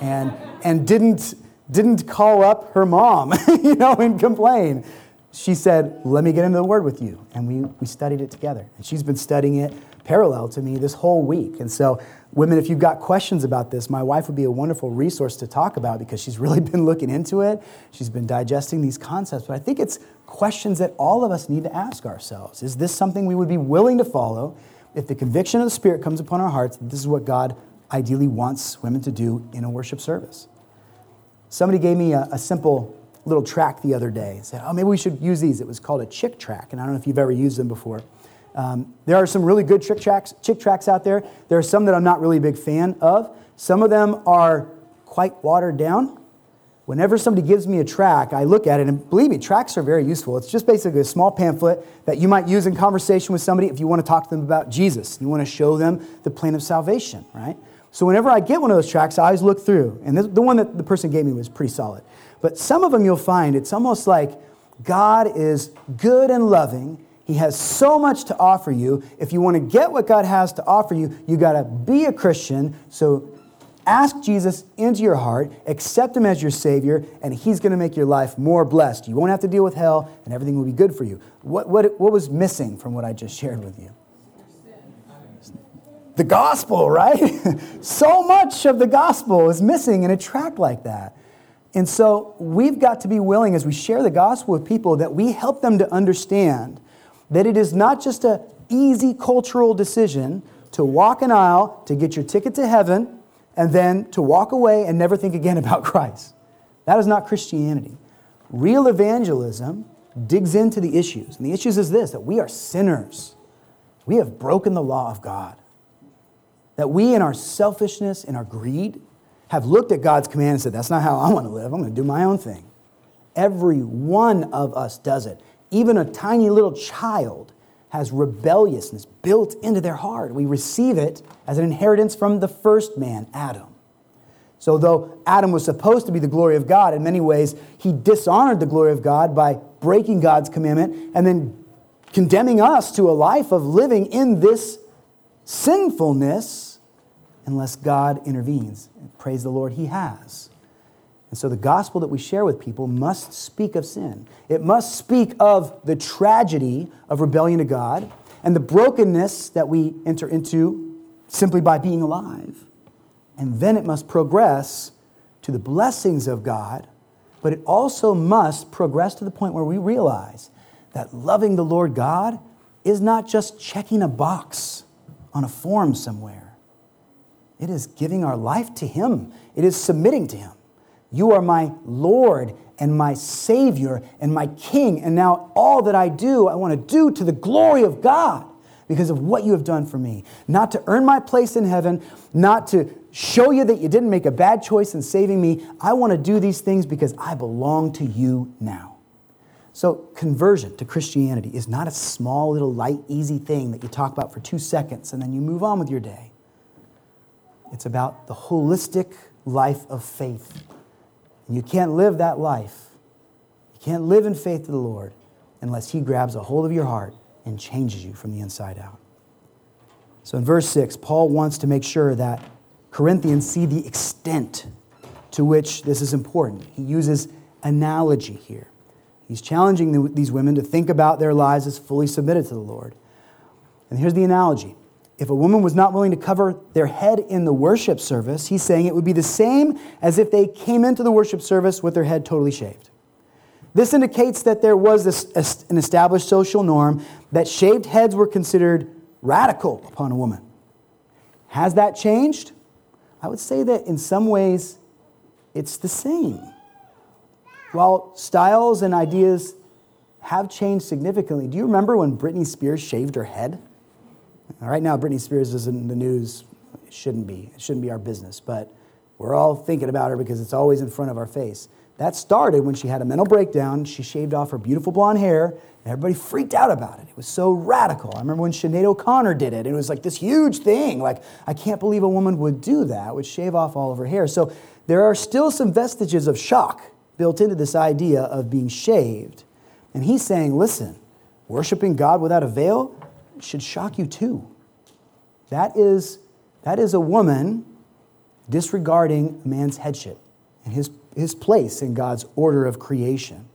and, and didn't, didn't call up her mom, you know, and complain. She said, Let me get into the Word with you. And we, we studied it together. And she's been studying it parallel to me this whole week. And so, women, if you've got questions about this, my wife would be a wonderful resource to talk about because she's really been looking into it. She's been digesting these concepts. But I think it's questions that all of us need to ask ourselves. Is this something we would be willing to follow if the conviction of the Spirit comes upon our hearts this is what God ideally wants women to do in a worship service? Somebody gave me a, a simple little tract the other day and said, oh, maybe we should use these. It was called a Chick tract, and I don't know if you've ever used them before. Um, there are some really good Chick tracts, Chick tracts out there. There are some that I'm not really a big fan of. Some of them are quite watered down. Whenever somebody gives me a tract, I look at it, and believe me, tracts are very useful. It's just basically a small pamphlet that you might use in conversation with somebody if you want to talk to them about Jesus. You want to show them the plan of salvation, right? So whenever I get one of those tracts, I always look through. And the one that the person gave me was pretty solid. But some of them you'll find it's almost like God is good and loving. He has so much to offer you. If you want to get what God has to offer you, you got to be a Christian. So ask Jesus into your heart, accept him as your Savior, and he's going to make your life more blessed. You won't have to deal with hell, and everything will be good for you. What, what, what was missing from what I just shared with you? The gospel, right? so much of the gospel is missing in a tract like that. And so we've got to be willing as we share the gospel with people that we help them to understand that it is not just an easy cultural decision to walk an aisle to get your ticket to heaven and then to walk away and never think again about Christ. That is not Christianity. Real evangelism digs into the issues. And the issues is this that we are sinners. We have broken the law of God. That we, in our selfishness, in our greed, have looked at God's command and said, That's not how I want to live. I'm going to do my own thing. Every one of us does it. Even a tiny little child has rebelliousness built into their heart. We receive it as an inheritance from the first man, Adam. So, though Adam was supposed to be the glory of God, in many ways, he dishonored the glory of God by breaking God's commandment and then condemning us to a life of living in this sinfulness unless God intervenes. Praise the Lord, He has. And so the gospel that we share with people must speak of sin. It must speak of the tragedy of rebellion to God and the brokenness that we enter into simply by being alive. And then it must progress to the blessings of God, but it also must progress to the point where we realize that loving the Lord God is not just checking a box on a form somewhere. It is giving our life to Him, it is submitting to Him. You are my Lord and my Savior and my King. And now all that I do, I want to do to the glory of God because of what you have done for me. Not to earn my place in heaven, not to show you that you didn't make a bad choice in saving me. I want to do these things because I belong to you now. So, conversion to Christianity is not a small, little, light, easy thing that you talk about for two seconds and then you move on with your day. It's about the holistic life of faith. And you can't live that life. You can't live in faith to the Lord unless He grabs a hold of your heart and changes you from the inside out. So in verse 6, Paul wants to make sure that Corinthians see the extent to which this is important. He uses analogy here. He's challenging these women to think about their lives as fully submitted to the Lord. And here's the analogy if a woman was not willing to cover their head in the worship service, he's saying it would be the same as if they came into the worship service with their head totally shaved. This indicates that there was this, an established social norm that shaved heads were considered radical upon a woman. Has that changed? I would say that in some ways it's the same. While styles and ideas have changed significantly, do you remember when Britney Spears shaved her head? Right now, Britney Spears is in the news. It shouldn't be. It shouldn't be our business, but we're all thinking about her because it's always in front of our face. That started when she had a mental breakdown. She shaved off her beautiful blonde hair, and everybody freaked out about it. It was so radical. I remember when Sinead O'Connor did it. and It was like this huge thing. Like, I can't believe a woman would do that, would shave off all of her hair. So there are still some vestiges of shock built into this idea of being shaved. And he's saying, listen, worshiping God without a veil, should shock you too. That is, that is a woman disregarding man's headship and his, his place in God's order of creation.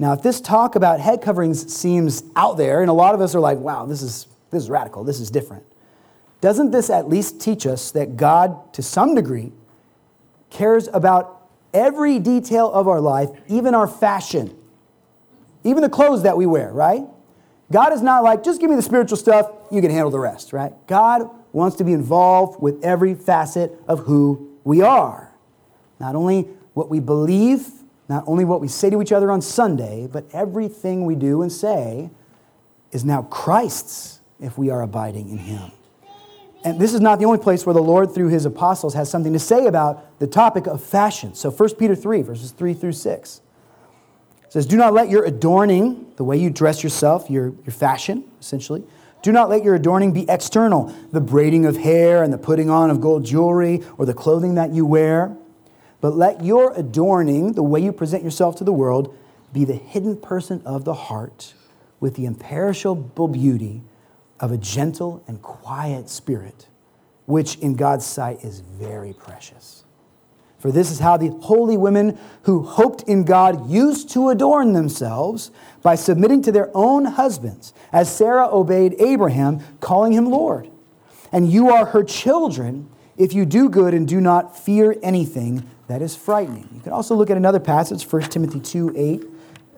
Now, if this talk about head coverings seems out there, and a lot of us are like, wow, this is, this is radical, this is different, doesn't this at least teach us that God, to some degree, cares about every detail of our life, even our fashion, even the clothes that we wear, right? God is not like, just give me the spiritual stuff, you can handle the rest, right? God wants to be involved with every facet of who we are. Not only what we believe, not only what we say to each other on Sunday, but everything we do and say is now Christ's if we are abiding in Him. And this is not the only place where the Lord, through His apostles, has something to say about the topic of fashion. So 1 Peter 3, verses 3 through 6 says, Do not let your adorning, the way you dress yourself, your, your fashion, essentially, do not let your adorning be external, the braiding of hair and the putting on of gold jewelry or the clothing that you wear. But let your adorning, the way you present yourself to the world, be the hidden person of the heart with the imperishable beauty of a gentle and quiet spirit, which in God's sight is very precious. For this is how the holy women who hoped in God used to adorn themselves by submitting to their own husbands, as Sarah obeyed Abraham, calling him Lord. And you are her children if you do good and do not fear anything that is frightening. You can also look at another passage, 1 Timothy 2 8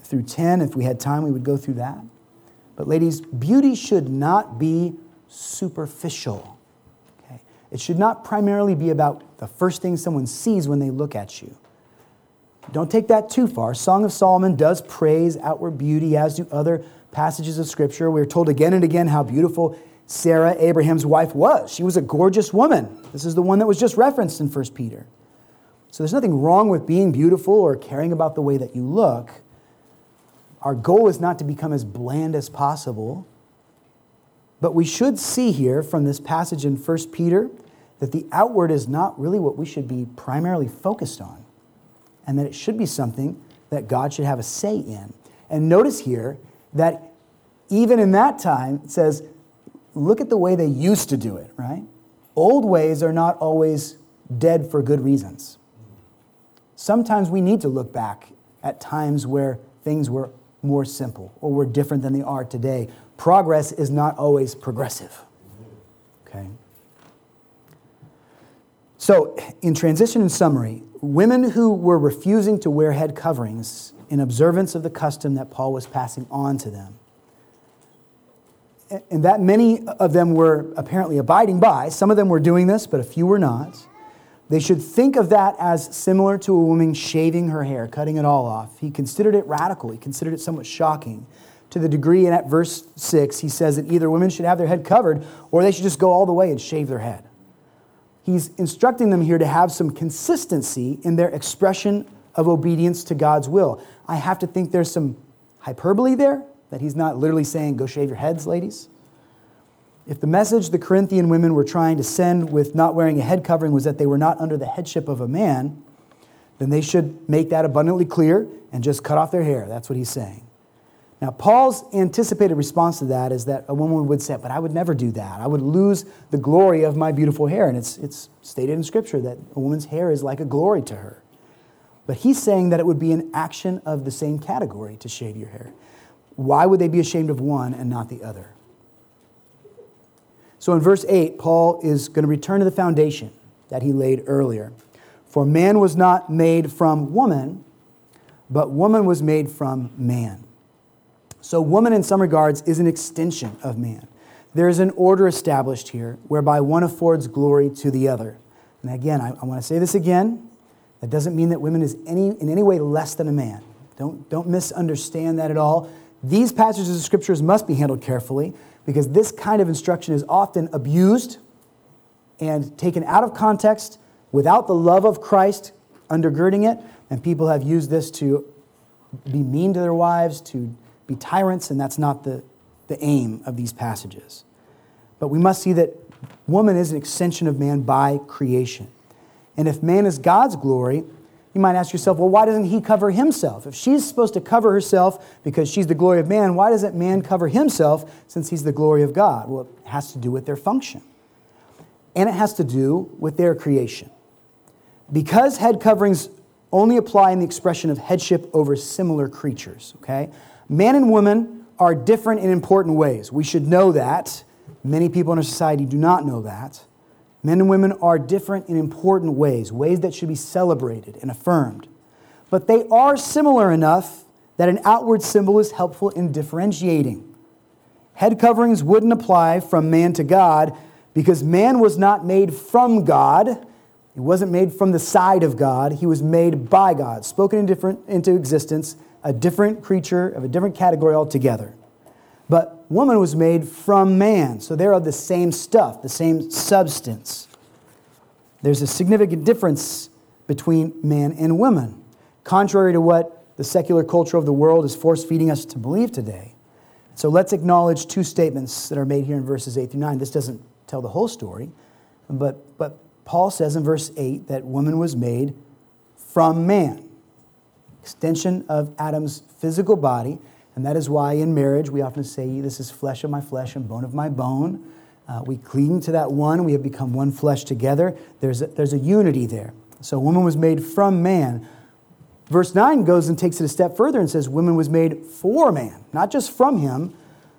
through 10. If we had time, we would go through that. But, ladies, beauty should not be superficial. It should not primarily be about the first thing someone sees when they look at you. Don't take that too far. Song of Solomon does praise outward beauty, as do other passages of Scripture. We're told again and again how beautiful Sarah, Abraham's wife, was. She was a gorgeous woman. This is the one that was just referenced in 1 Peter. So there's nothing wrong with being beautiful or caring about the way that you look. Our goal is not to become as bland as possible but we should see here from this passage in 1 Peter that the outward is not really what we should be primarily focused on, and that it should be something that God should have a say in. And notice here that even in that time, it says, look at the way they used to do it, right? Old ways are not always dead for good reasons. Sometimes we need to look back at times where things were more simple or were different than they are today, progress is not always progressive. Okay? So, in transition and summary, women who were refusing to wear head coverings in observance of the custom that Paul was passing on to them, and that many of them were apparently abiding by, some of them were doing this, but a few were not. They should think of that as similar to a woman shaving her hair, cutting it all off. He considered it radical, he considered it somewhat shocking to the degree, and at verse 6, he says that either women should have their head covered or they should just go all the way and shave their head. He's instructing them here to have some consistency in their expression of obedience to God's will. I have to think there's some hyperbole there, that he's not literally saying, go shave your heads, ladies. If the message the Corinthian women were trying to send with not wearing a head covering was that they were not under the headship of a man, then they should make that abundantly clear and just cut off their hair. That's what he's saying. Now, Paul's anticipated response to that is that a woman would say, But I would never do that. I would lose the glory of my beautiful hair. And it's, it's stated in Scripture that a woman's hair is like a glory to her. But he's saying that it would be an action of the same category to shave your hair. Why would they be ashamed of one and not the other? So in verse 8, Paul is going to return to the foundation that he laid earlier. For man was not made from woman, but woman was made from man. So, woman, in some regards, is an extension of man. There is an order established here whereby one affords glory to the other. And again, I, I want to say this again. That doesn't mean that women is any, in any way less than a man. Don't, don't misunderstand that at all. These passages of scriptures must be handled carefully because this kind of instruction is often abused and taken out of context without the love of Christ undergirding it. And people have used this to be mean to their wives, to be tyrants, and that's not the, the aim of these passages. But we must see that woman is an extension of man by creation. And if man is God's glory, you might ask yourself, well, why doesn't he cover himself? If she's supposed to cover herself because she's the glory of man, why doesn't man cover himself since he's the glory of God? Well, it has to do with their function. and it has to do with their creation. Because head coverings only apply in the expression of headship over similar creatures, okay? Man and woman are different in important ways. We should know that. Many people in our society do not know that. Men and women are different in important ways, ways that should be celebrated and affirmed. But they are similar enough that an outward symbol is helpful in differentiating. Head coverings wouldn't apply from man to God because man was not made from God. He wasn't made from the side of God. He was made by God, spoken in different, into existence, a different creature of a different category altogether. But woman was made from man, so they're of the same stuff, the same substance. There's a significant difference between man and woman, contrary to what the secular culture of the world is force feeding us to believe today. So let's acknowledge two statements that are made here in verses 8 through 9. This doesn't tell the whole story, but, but Paul says in verse 8 that woman was made from man, extension of Adam's physical body. And that is why in marriage we often say, This is flesh of my flesh and bone of my bone. Uh, we cling to that one. We have become one flesh together. There's a, there's a unity there. So, woman was made from man. Verse 9 goes and takes it a step further and says, Woman was made for man, not just from him,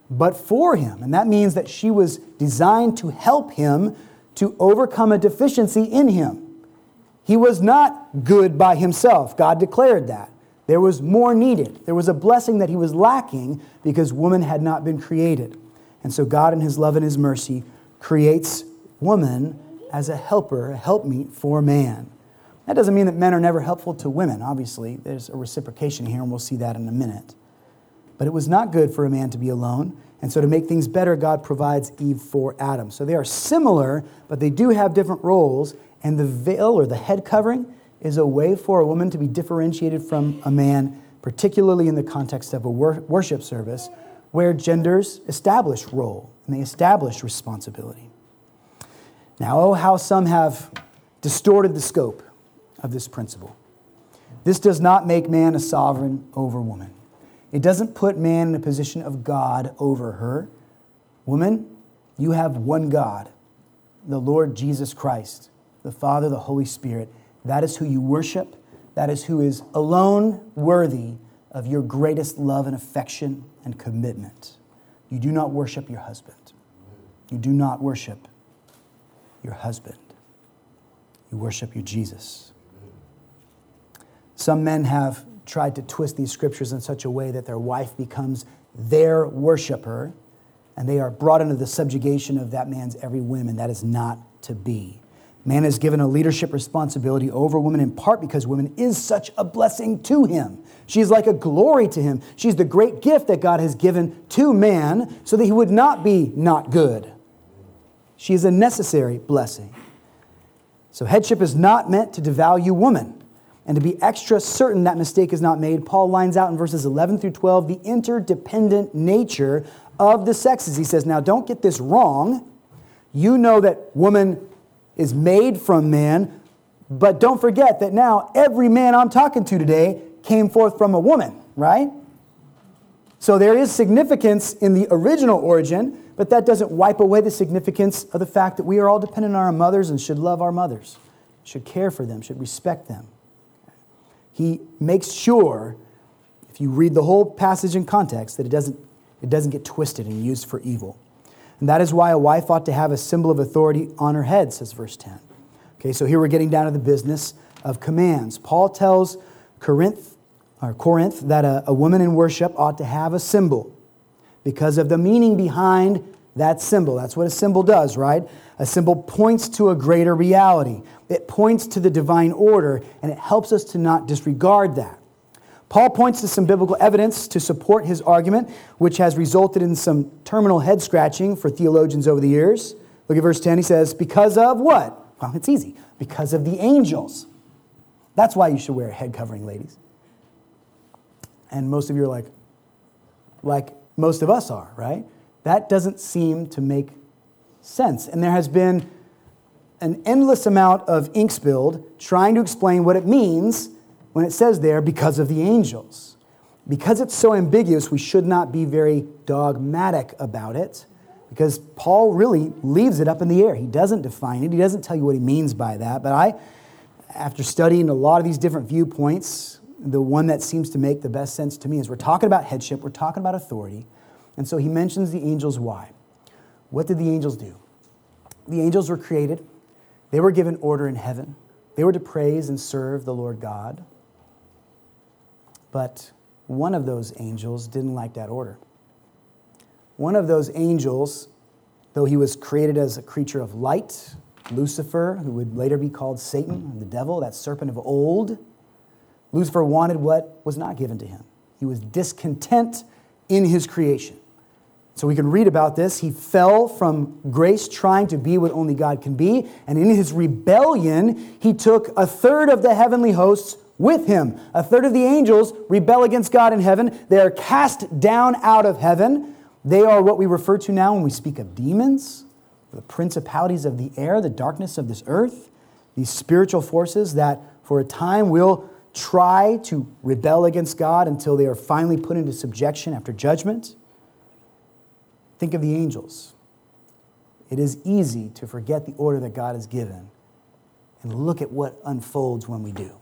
but for him. And that means that she was designed to help him to overcome a deficiency in him. He was not good by himself. God declared that. There was more needed. There was a blessing that he was lacking because woman had not been created. And so God, in his love and his mercy, creates woman as a helper, a helpmeet for man. That doesn't mean that men are never helpful to women, obviously. There's a reciprocation here, and we'll see that in a minute. But it was not good for a man to be alone. And so, to make things better, God provides Eve for Adam. So they are similar, but they do have different roles. And the veil or the head covering is a way for a woman to be differentiated from a man, particularly in the context of a worship service where genders establish role and they establish responsibility. Now, oh, how some have distorted the scope of this principle. This does not make man a sovereign over woman. It doesn't put man in a position of God over her. Woman, you have one God, the Lord Jesus Christ, the Father, the Holy Spirit. That is who you worship. That is who is alone worthy of your greatest love and affection and commitment. You do not worship your husband. You do not worship your husband. You worship your Jesus. Some men have tried to twist these scriptures in such a way that their wife becomes their worshiper and they are brought into the subjugation of that man's every whim, and that is not to be. Man is given a leadership responsibility over woman in part because woman is such a blessing to him. She's like a glory to him. She's the great gift that God has given to man so that he would not be not good. She is a necessary blessing. So, headship is not meant to devalue woman. And to be extra certain that mistake is not made, Paul lines out in verses 11 through 12 the interdependent nature of the sexes. He says, Now don't get this wrong. You know that woman is made from man, but don't forget that now every man I'm talking to today came forth from a woman, right? So there is significance in the original origin, but that doesn't wipe away the significance of the fact that we are all dependent on our mothers and should love our mothers, should care for them, should respect them he makes sure, if you read the whole passage in context, that it doesn't, it doesn't get twisted and used for evil. And that is why a wife ought to have a symbol of authority on her head, says verse 10. Okay, so here we're getting down to the business of commands. Paul tells Corinth, or Corinth that a, a woman in worship ought to have a symbol because of the meaning behind that symbol. That's what a symbol does, right? A symbol points to a greater reality. It points to the divine order, and it helps us to not disregard that. Paul points to some biblical evidence to support his argument, which has resulted in some terminal head scratching for theologians over the years. Look at verse 10. He says, Because of what? Well, it's easy. Because of the angels. That's why you should wear a head covering, ladies. And most of you are like, like most of us are, right? That doesn't seem to make sense. And there has been an endless amount of ink spilled trying to explain what it means when it says there, because of the angels. Because it's so ambiguous, we should not be very dogmatic about it. because Paul really leaves it up in the air. He doesn't define it, he doesn't tell you what he means by that. But I, after studying a lot of these different viewpoints, the one that seems to make the best sense to me is we're talking about headship, we're talking about authority. And so he mentions the angels why. What did the angels do? The angels were created, they were given order in heaven, they were to praise and serve the Lord God. But one of those angels didn't like that order. One of those angels, though he was created as a creature of light, Lucifer, who would later be called Satan, the devil, that serpent of old, Lucifer wanted what was not given to him. He was discontent in his creation. So we can read about this. He fell from grace trying to be what only God can be. And in his rebellion, he took a third of the heavenly hosts with him. A third of the angels rebel against God in heaven. They are cast down out of heaven. They are what we refer to now when we speak of demons, the principalities of the air, the darkness of this earth, these spiritual forces that for a time will try to rebel against God until they are finally put into subjection after judgment. Think of the angels. It is easy to forget the order that God has given and look at what unfolds when we do.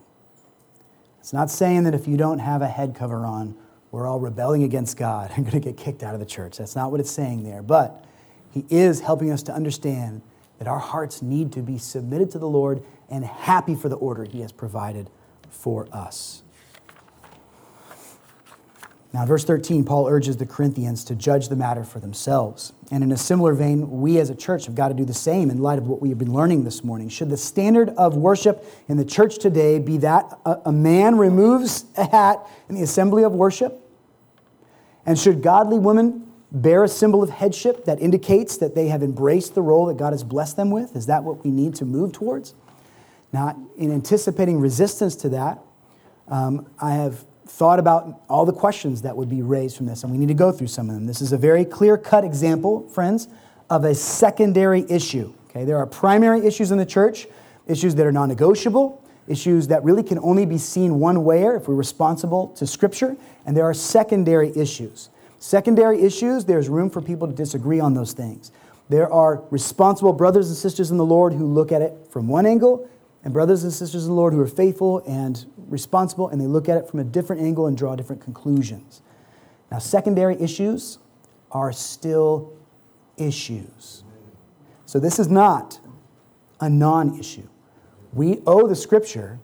It's not saying that if you don't have a head cover on, we're all rebelling against God and going to get kicked out of the church. That's not what it's saying there. But He is helping us to understand that our hearts need to be submitted to the Lord and happy for the order He has provided for us. Now, verse 13, Paul urges the Corinthians to judge the matter for themselves. And in a similar vein, we as a church have got to do the same in light of what we have been learning this morning. Should the standard of worship in the church today be that a man removes a hat in the assembly of worship? And should godly women bear a symbol of headship that indicates that they have embraced the role that God has blessed them with? Is that what we need to move towards? Now, in anticipating resistance to that, um, I have thought about all the questions that would be raised from this, and we need to go through some of them. This is a very clear cut example, friends, of a secondary issue. Okay, there are primary issues in the church, issues that are non negotiable, issues that really can only be seen one way if we're responsible to Scripture, and there are secondary issues. Secondary issues, there's room for people to disagree on those things. There are responsible brothers and sisters in the Lord who look at it from one angle, and brothers and sisters in the Lord who are faithful and responsible, and they look at it from a different angle and draw different conclusions. Now, secondary issues are still issues. So, this is not a non issue. We owe the scripture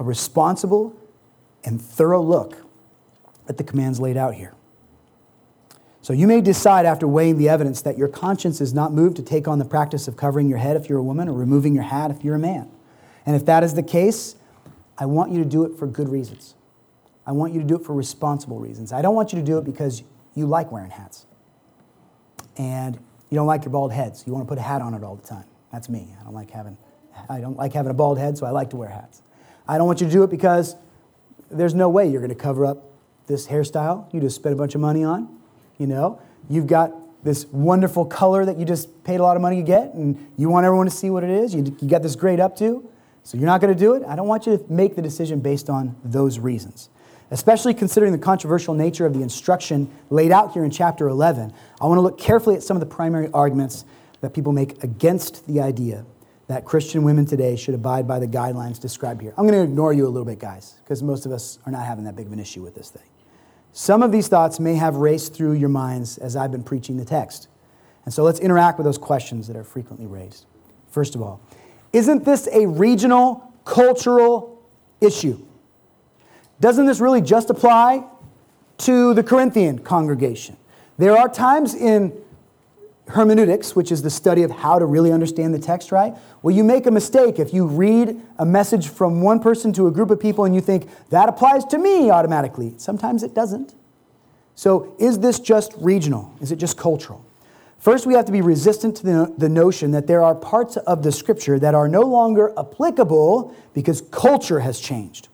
a responsible and thorough look at the commands laid out here. So, you may decide after weighing the evidence that your conscience is not moved to take on the practice of covering your head if you're a woman or removing your hat if you're a man. And if that is the case, I want you to do it for good reasons. I want you to do it for responsible reasons. I don't want you to do it because you like wearing hats. And you don't like your bald heads. You want to put a hat on it all the time. That's me. I don't like having I don't like having a bald head, so I like to wear hats. I don't want you to do it because there's no way you're going to cover up this hairstyle you just spent a bunch of money on. You know, you've got this wonderful color that you just paid a lot of money to get, and you want everyone to see what it is. You, you got this great updo. So you're not going to do it? I don't want you to make the decision based on those reasons. Especially considering the controversial nature of the instruction laid out here in chapter 11, I want to look carefully at some of the primary arguments that people make against the idea that Christian women today should abide by the guidelines described here. I'm going to ignore you a little bit, guys, because most of us are not having that big of an issue with this thing. Some of these thoughts may have raced through your minds as I've been preaching the text. And so let's interact with those questions that are frequently raised. First of all, isn't this a regional, cultural issue? Doesn't this really just apply to the Corinthian congregation? There are times in hermeneutics, which is the study of how to really understand the text right, well, you make a mistake if you read a message from one person to a group of people and you think that applies to me automatically. Sometimes it doesn't. So, is this just regional? Is it just cultural? First, we have to be resistant to the, the notion that there are parts of the scripture that are no longer applicable because culture has changed.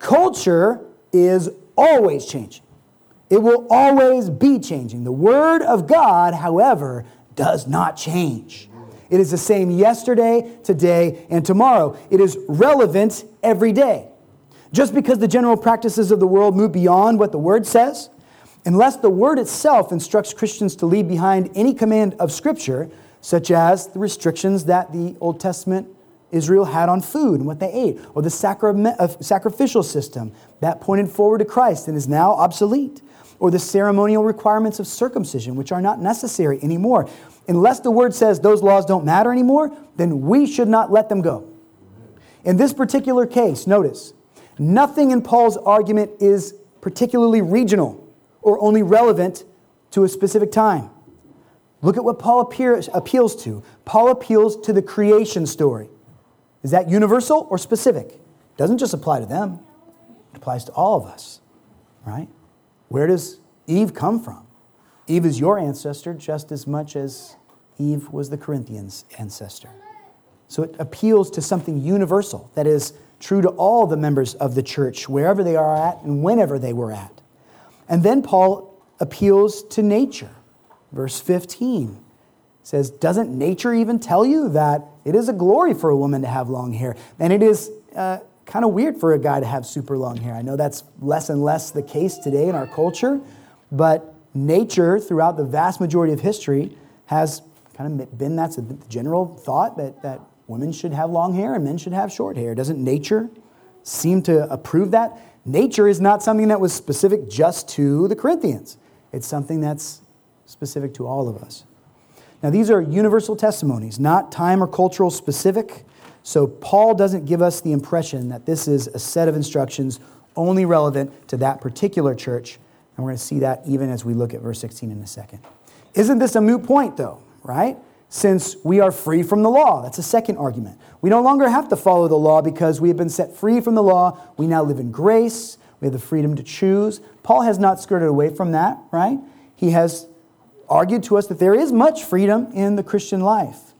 Culture is always changing, it will always be changing. The Word of God, however, does not change. It is the same yesterday, today, and tomorrow. It is relevant every day. Just because the general practices of the world move beyond what the Word says, unless the word itself instructs Christians to leave behind any command of Scripture, such as the restrictions that the Old Testament Israel had on food and what they ate, or the uh, sacrificial system that pointed forward to Christ and is now obsolete, or the ceremonial requirements of circumcision, which are not necessary anymore. Unless the word says those laws don't matter anymore, then we should not let them go. In this particular case, notice, nothing in Paul's argument is particularly regional or only relevant to a specific time. Look at what Paul appears, appeals to. Paul appeals to the creation story. Is that universal or specific? It doesn't just apply to them, it applies to all of us, right? Where does Eve come from? Eve is your ancestor just as much as Eve was the Corinthians' ancestor. So it appeals to something universal that is true to all the members of the church, wherever they are at and whenever they were at. And then Paul appeals to nature. Verse 15 says, Doesn't nature even tell you that it is a glory for a woman to have long hair? And it is uh, kind of weird for a guy to have super long hair. I know that's less and less the case today in our culture, but nature throughout the vast majority of history has kind of been that's a general thought that, that women should have long hair and men should have short hair. Doesn't nature seem to approve that? Nature is not something that was specific just to the Corinthians, it's something that's specific to all of us. Now, these are universal testimonies, not time or cultural specific. So, Paul doesn't give us the impression that this is a set of instructions only relevant to that particular church. And we're going to see that even as we look at verse 16 in a second. Isn't this a moot point, though, right? Since we are free from the law. That's a second argument. We no longer have to follow the law because we have been set free from the law. We now live in grace. We have the freedom to choose. Paul has not skirted away from that, right? He has argued to us that there is much freedom in the Christian life.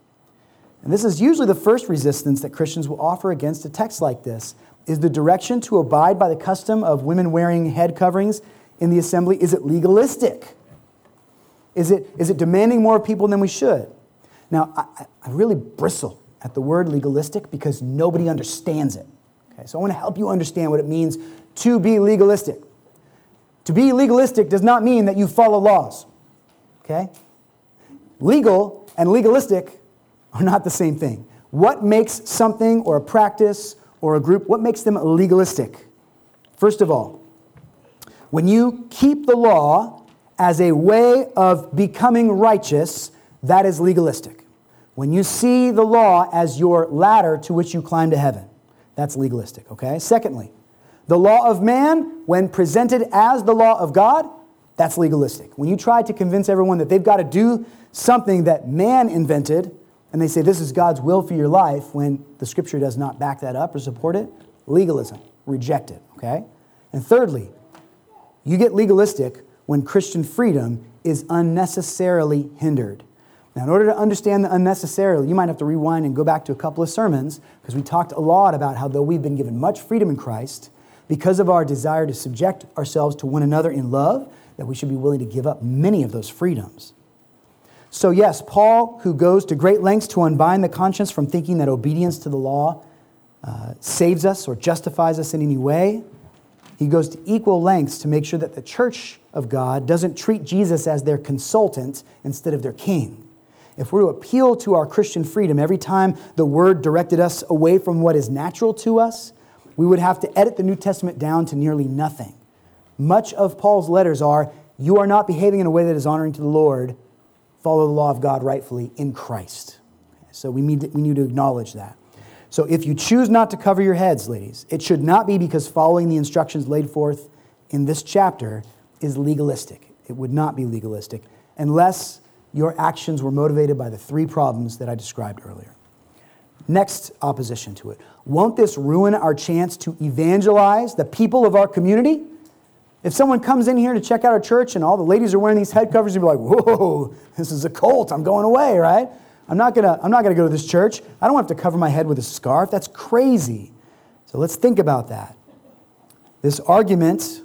And this is usually the first resistance that Christians will offer against a text like this. Is the direction to abide by the custom of women wearing head coverings in the assembly, is it legalistic? Is it, is it demanding more people than we should? Now, I, I really bristle at the word legalistic because nobody understands it. Okay, so I want to help you understand what it means to be legalistic. To be legalistic does not mean that you follow laws. Okay? Legal and legalistic are not the same thing. What makes something or a practice or a group, what makes them legalistic? First of all, when you keep the law as a way of becoming righteous, that is legalistic. When you see the law as your ladder to which you climb to heaven, that's legalistic, okay? Secondly, the law of man, when presented as the law of God, that's legalistic. When you try to convince everyone that they've got to do something that man invented, and they say this is God's will for your life when the scripture does not back that up or support it, legalism, reject it, okay? And thirdly, you get legalistic when Christian freedom is unnecessarily hindered. Now, in order to understand the unnecessarily, you might have to rewind and go back to a couple of sermons because we talked a lot about how, though we've been given much freedom in Christ, because of our desire to subject ourselves to one another in love, that we should be willing to give up many of those freedoms. So, yes, Paul, who goes to great lengths to unbind the conscience from thinking that obedience to the law uh, saves us or justifies us in any way, he goes to equal lengths to make sure that the church of God doesn't treat Jesus as their consultant instead of their king. If we're to appeal to our Christian freedom every time the word directed us away from what is natural to us, we would have to edit the New Testament down to nearly nothing. Much of Paul's letters are you are not behaving in a way that is honoring to the Lord, follow the law of God rightfully in Christ. So we need to, we need to acknowledge that. So if you choose not to cover your heads, ladies, it should not be because following the instructions laid forth in this chapter is legalistic. It would not be legalistic unless your actions were motivated by the three problems that I described earlier. Next opposition to it. Won't this ruin our chance to evangelize the people of our community? If someone comes in here to check out our church and all the ladies are wearing these head covers, you'd be like, whoa, this is a cult. I'm going away, right? I'm not gonna, I'm not gonna go to this church. I don't have to cover my head with a scarf. That's crazy. So let's think about that. This argument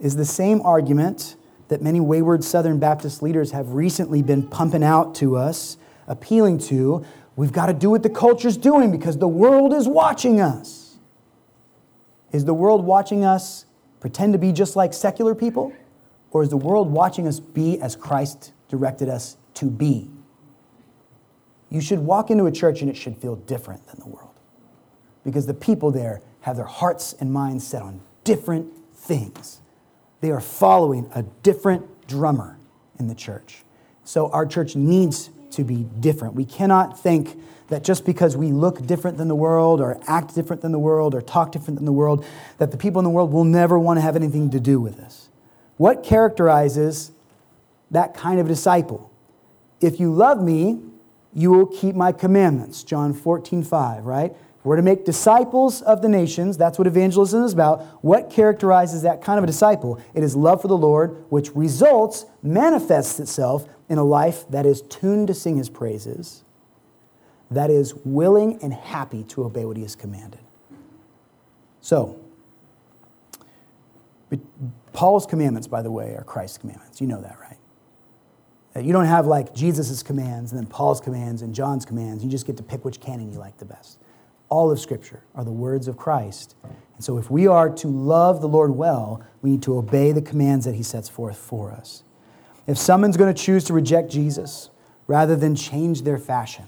is the same argument that many wayward Southern Baptist leaders have recently been pumping out to us, appealing to. We've got to do what the culture's doing because the world is watching us. Is the world watching us pretend to be just like secular people? Or is the world watching us be as Christ directed us to be? You should walk into a church and it should feel different than the world because the people there have their hearts and minds set on different things. They are following a different drummer in the church. So our church needs to be different. We cannot think that just because we look different than the world or act different than the world or talk different than the world, that the people in the world will never want to have anything to do with us. What characterizes that kind of disciple? If you love me, you will keep my commandments. John 14, 5, right? We're to make disciples of the nations. That's what evangelism is about. What characterizes that kind of a disciple? It is love for the Lord, which results, manifests itself in a life that is tuned to sing his praises, that is willing and happy to obey what he has commanded. So, Paul's commandments, by the way, are Christ's commandments. You know that, right? You don't have like Jesus' commands and then Paul's commands and John's commands. You just get to pick which canon you like the best. All of Scripture are the words of Christ. And so, if we are to love the Lord well, we need to obey the commands that He sets forth for us. If someone's going to choose to reject Jesus rather than change their fashion,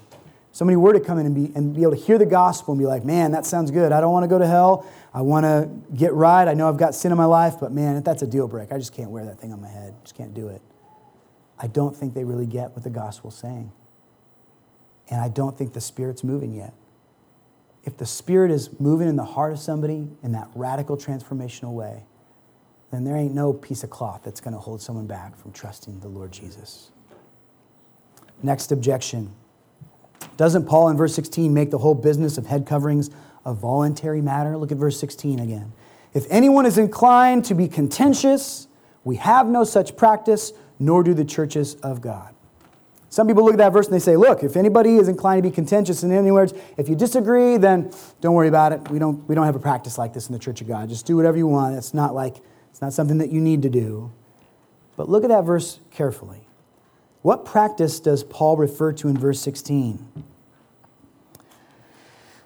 somebody were to come in and be, and be able to hear the gospel and be like, man, that sounds good. I don't want to go to hell. I want to get right. I know I've got sin in my life, but man, that's a deal break. I just can't wear that thing on my head. Just can't do it. I don't think they really get what the gospel's saying. And I don't think the Spirit's moving yet. If the Spirit is moving in the heart of somebody in that radical transformational way, then there ain't no piece of cloth that's going to hold someone back from trusting the Lord Jesus. Next objection. Doesn't Paul in verse 16 make the whole business of head coverings a voluntary matter? Look at verse 16 again. If anyone is inclined to be contentious, we have no such practice, nor do the churches of God. Some people look at that verse and they say, look, if anybody is inclined to be contentious, in any words, if you disagree, then don't worry about it. We don't, we don't have a practice like this in the church of God. Just do whatever you want. It's not like, it's not something that you need to do. But look at that verse carefully. What practice does Paul refer to in verse 16?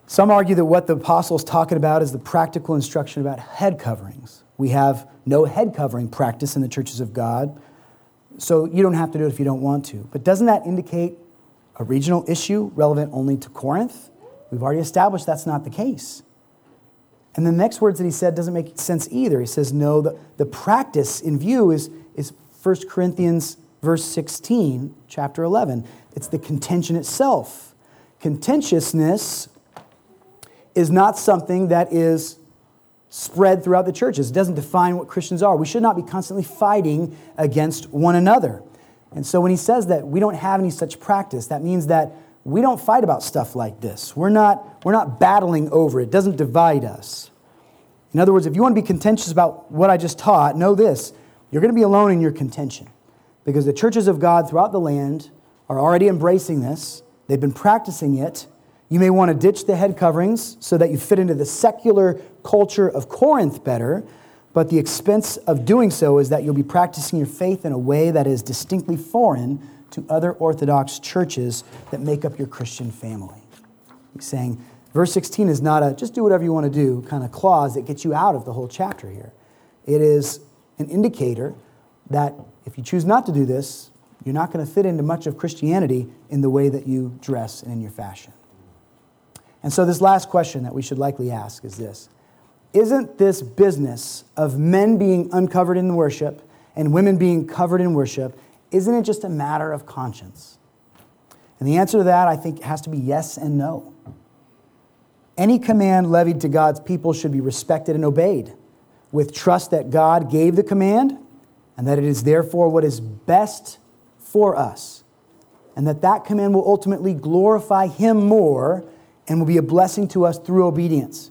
Some argue that what the apostle is talking about is the practical instruction about head coverings. We have no head covering practice in the churches of God, so you don't have to do it if you don't want to. But doesn't that indicate a regional issue relevant only to Corinth? We've already established that's not the case. And the next words that he said doesn't make sense either. He says, no, the, the practice in view is, is 1 Corinthians verse 16, chapter 11. It's the contention itself. Contentiousness is not something that is spread throughout the churches. It doesn't define what Christians are. We should not be constantly fighting against one another. And so when he says that we don't have any such practice, that means that we don't fight about stuff like this. We're not, we're not battling over it. It doesn't divide us. In other words, if you want to be contentious about what I just taught, know this you're going to be alone in your contention because the churches of God throughout the land are already embracing this, they've been practicing it. You may want to ditch the head coverings so that you fit into the secular culture of Corinth better, but the expense of doing so is that you'll be practicing your faith in a way that is distinctly foreign to other Orthodox churches that make up your Christian family. He's saying, verse 16 is not a just do whatever you want to do kind of clause that gets you out of the whole chapter here. It is an indicator that if you choose not to do this, you're not going to fit into much of Christianity in the way that you dress and in your fashion. And so, this last question that we should likely ask is this Isn't this business of men being uncovered in worship and women being covered in worship, isn't it just a matter of conscience? And the answer to that, I think, has to be yes and no. Any command levied to God's people should be respected and obeyed with trust that God gave the command and that it is therefore what is best for us. And that that command will ultimately glorify Him more and will be a blessing to us through obedience.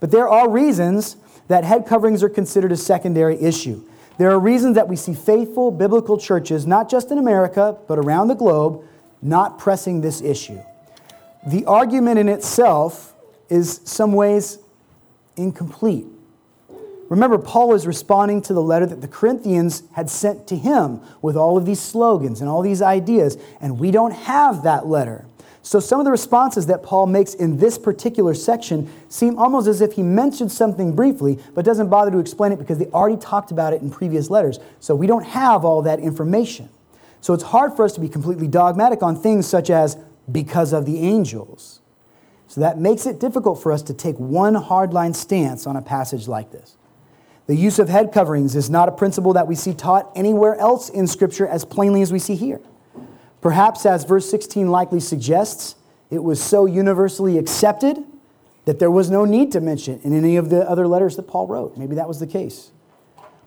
But there are reasons that head coverings are considered a secondary issue. There are reasons that we see faithful biblical churches, not just in America, but around the globe, not pressing this issue. The argument in itself is some ways incomplete. Remember, Paul is responding to the letter that the Corinthians had sent to him with all of these slogans and all these ideas, and we don't have that letter. So some of the responses that Paul makes in this particular section seem almost as if he mentioned something briefly, but doesn't bother to explain it because they already talked about it in previous letters. So we don't have all that information. So it's hard for us to be completely dogmatic on things such as because of the angels. So that makes it difficult for us to take one hardline stance on a passage like this. The use of head coverings is not a principle that we see taught anywhere else in Scripture as plainly as we see here. Perhaps, as verse 16 likely suggests, it was so universally accepted that there was no need to mention it in any of the other letters that Paul wrote. Maybe that was the case.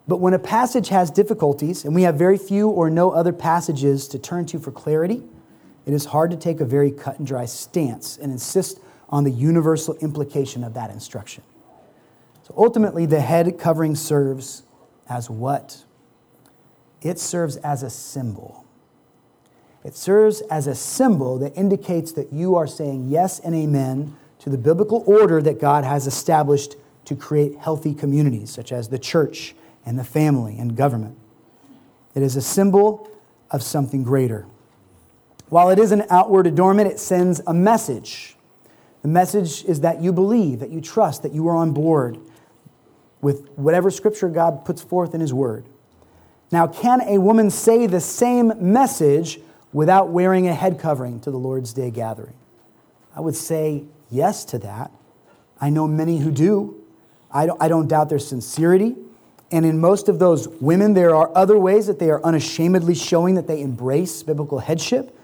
But when a passage has difficulties, and we have very few or no other passages to turn to for clarity, it is hard to take a very cut and dry stance and insist on the universal implication of that instruction. So ultimately, the head covering serves as what? It serves as a symbol. It serves as a symbol that indicates that you are saying yes and amen to the biblical order that God has established to create healthy communities, such as the church and the family and government. It is a symbol of something greater. While it is an outward adornment, it sends a message. The message is that you believe, that you trust, that you are on board with whatever scripture God puts forth in His Word. Now, can a woman say the same message without wearing a head covering to the Lord's Day gathering? I would say yes to that. I know many who do. I don't, I don't doubt their sincerity. And in most of those women, there are other ways that they are unashamedly showing that they embrace biblical headship.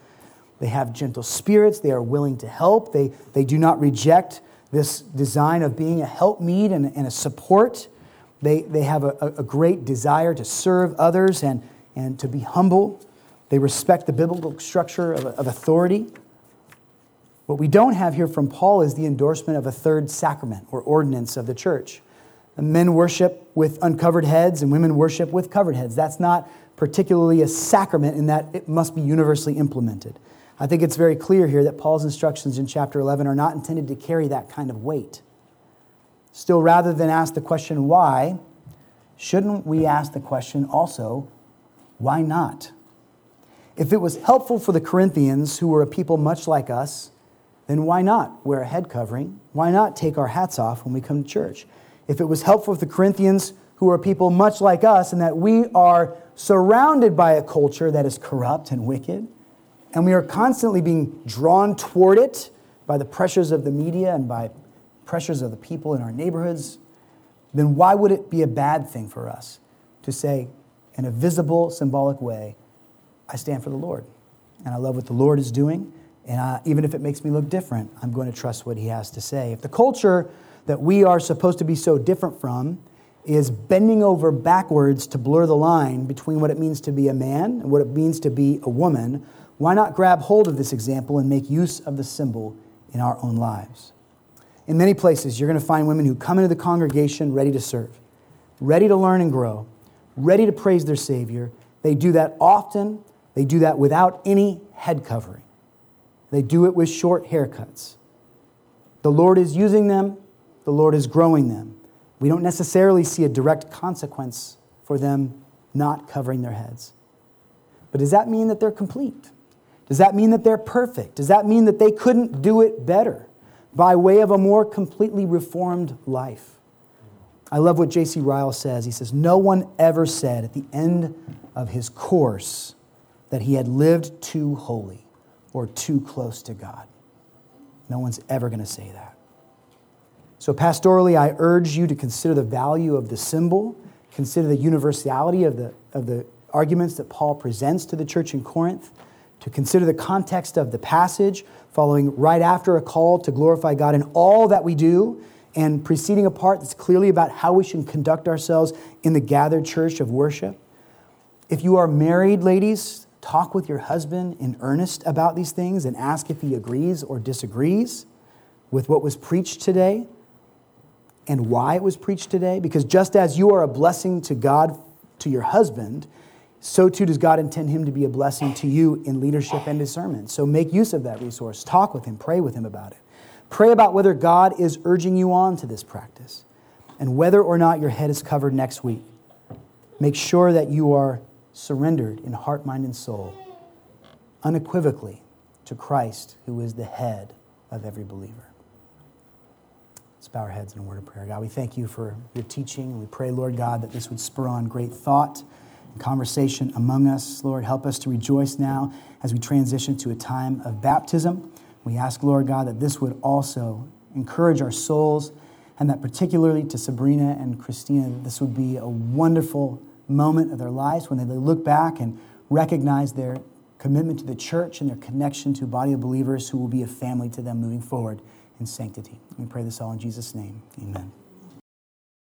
They have gentle spirits. They are willing to help. They, they do not reject this design of being a helpmeet and, and a support. They, they have a, a great desire to serve others and, and to be humble. They respect the biblical structure of, of authority. What we don't have here from Paul is the endorsement of a third sacrament or ordinance of the church. Men worship with uncovered heads and women worship with covered heads. That's not particularly a sacrament in that it must be universally implemented. I think it's very clear here that Paul's instructions in chapter 11 are not intended to carry that kind of weight. Still, rather than ask the question why, shouldn't we ask the question also, why not? If it was helpful for the Corinthians, who were a people much like us, then why not wear a head covering? Why not take our hats off when we come to church? If it was helpful for the Corinthians, who are people much like us, and that we are surrounded by a culture that is corrupt and wicked, and we are constantly being drawn toward it by the pressures of the media and by pressures of the people in our neighborhoods, then why would it be a bad thing for us to say, in a visible, symbolic way, I stand for the Lord. And I love what the Lord is doing. And I, even if it makes me look different, I'm going to trust what He has to say. If the culture that we are supposed to be so different from is bending over backwards to blur the line between what it means to be a man and what it means to be a woman, why not grab hold of this example and make use of the symbol in our own lives? In many places, you're going to find women who come into the congregation ready to serve, ready to learn and grow, ready to praise their Savior. They do that often, they do that without any head covering. They do it with short haircuts. The Lord is using them, the Lord is growing them. We don't necessarily see a direct consequence for them not covering their heads. But does that mean that they're complete? Does that mean that they're perfect? Does that mean that they couldn't do it better by way of a more completely reformed life? I love what J.C. Ryle says. He says, No one ever said at the end of his course that he had lived too holy or too close to God. No one's ever going to say that. So, pastorally, I urge you to consider the value of the symbol, consider the universality of the, of the arguments that Paul presents to the church in Corinth, to consider the context of the passage, following right after a call to glorify God in all that we do, and preceding a part that's clearly about how we should conduct ourselves in the gathered church of worship. If you are married, ladies, talk with your husband in earnest about these things and ask if he agrees or disagrees with what was preached today and why it was preached today. Because just as you are a blessing to God, to your husband, so too does God intend him to be a blessing to you in leadership and discernment. So make use of that resource. Talk with him, pray with him about it. Pray about whether God is urging you on to this practice and whether or not your head is covered next week. Make sure that you are surrendered in heart, mind, and soul, unequivocally, to Christ, who is the head of every believer. Let's bow our heads in a word of prayer. God, we thank you for your teaching, and we pray, Lord God, that this would spur on great thought and conversation among us. Lord, help us to rejoice now as we transition to a time of baptism. We ask, Lord God, that this would also encourage our souls, and that particularly to Sabrina and Christina, this would be a wonderful moment of their lives when they look back and recognize their commitment to the church and their connection to a body of believers who will be a family to them moving forward in sanctity. We pray this all in Jesus' name. Amen.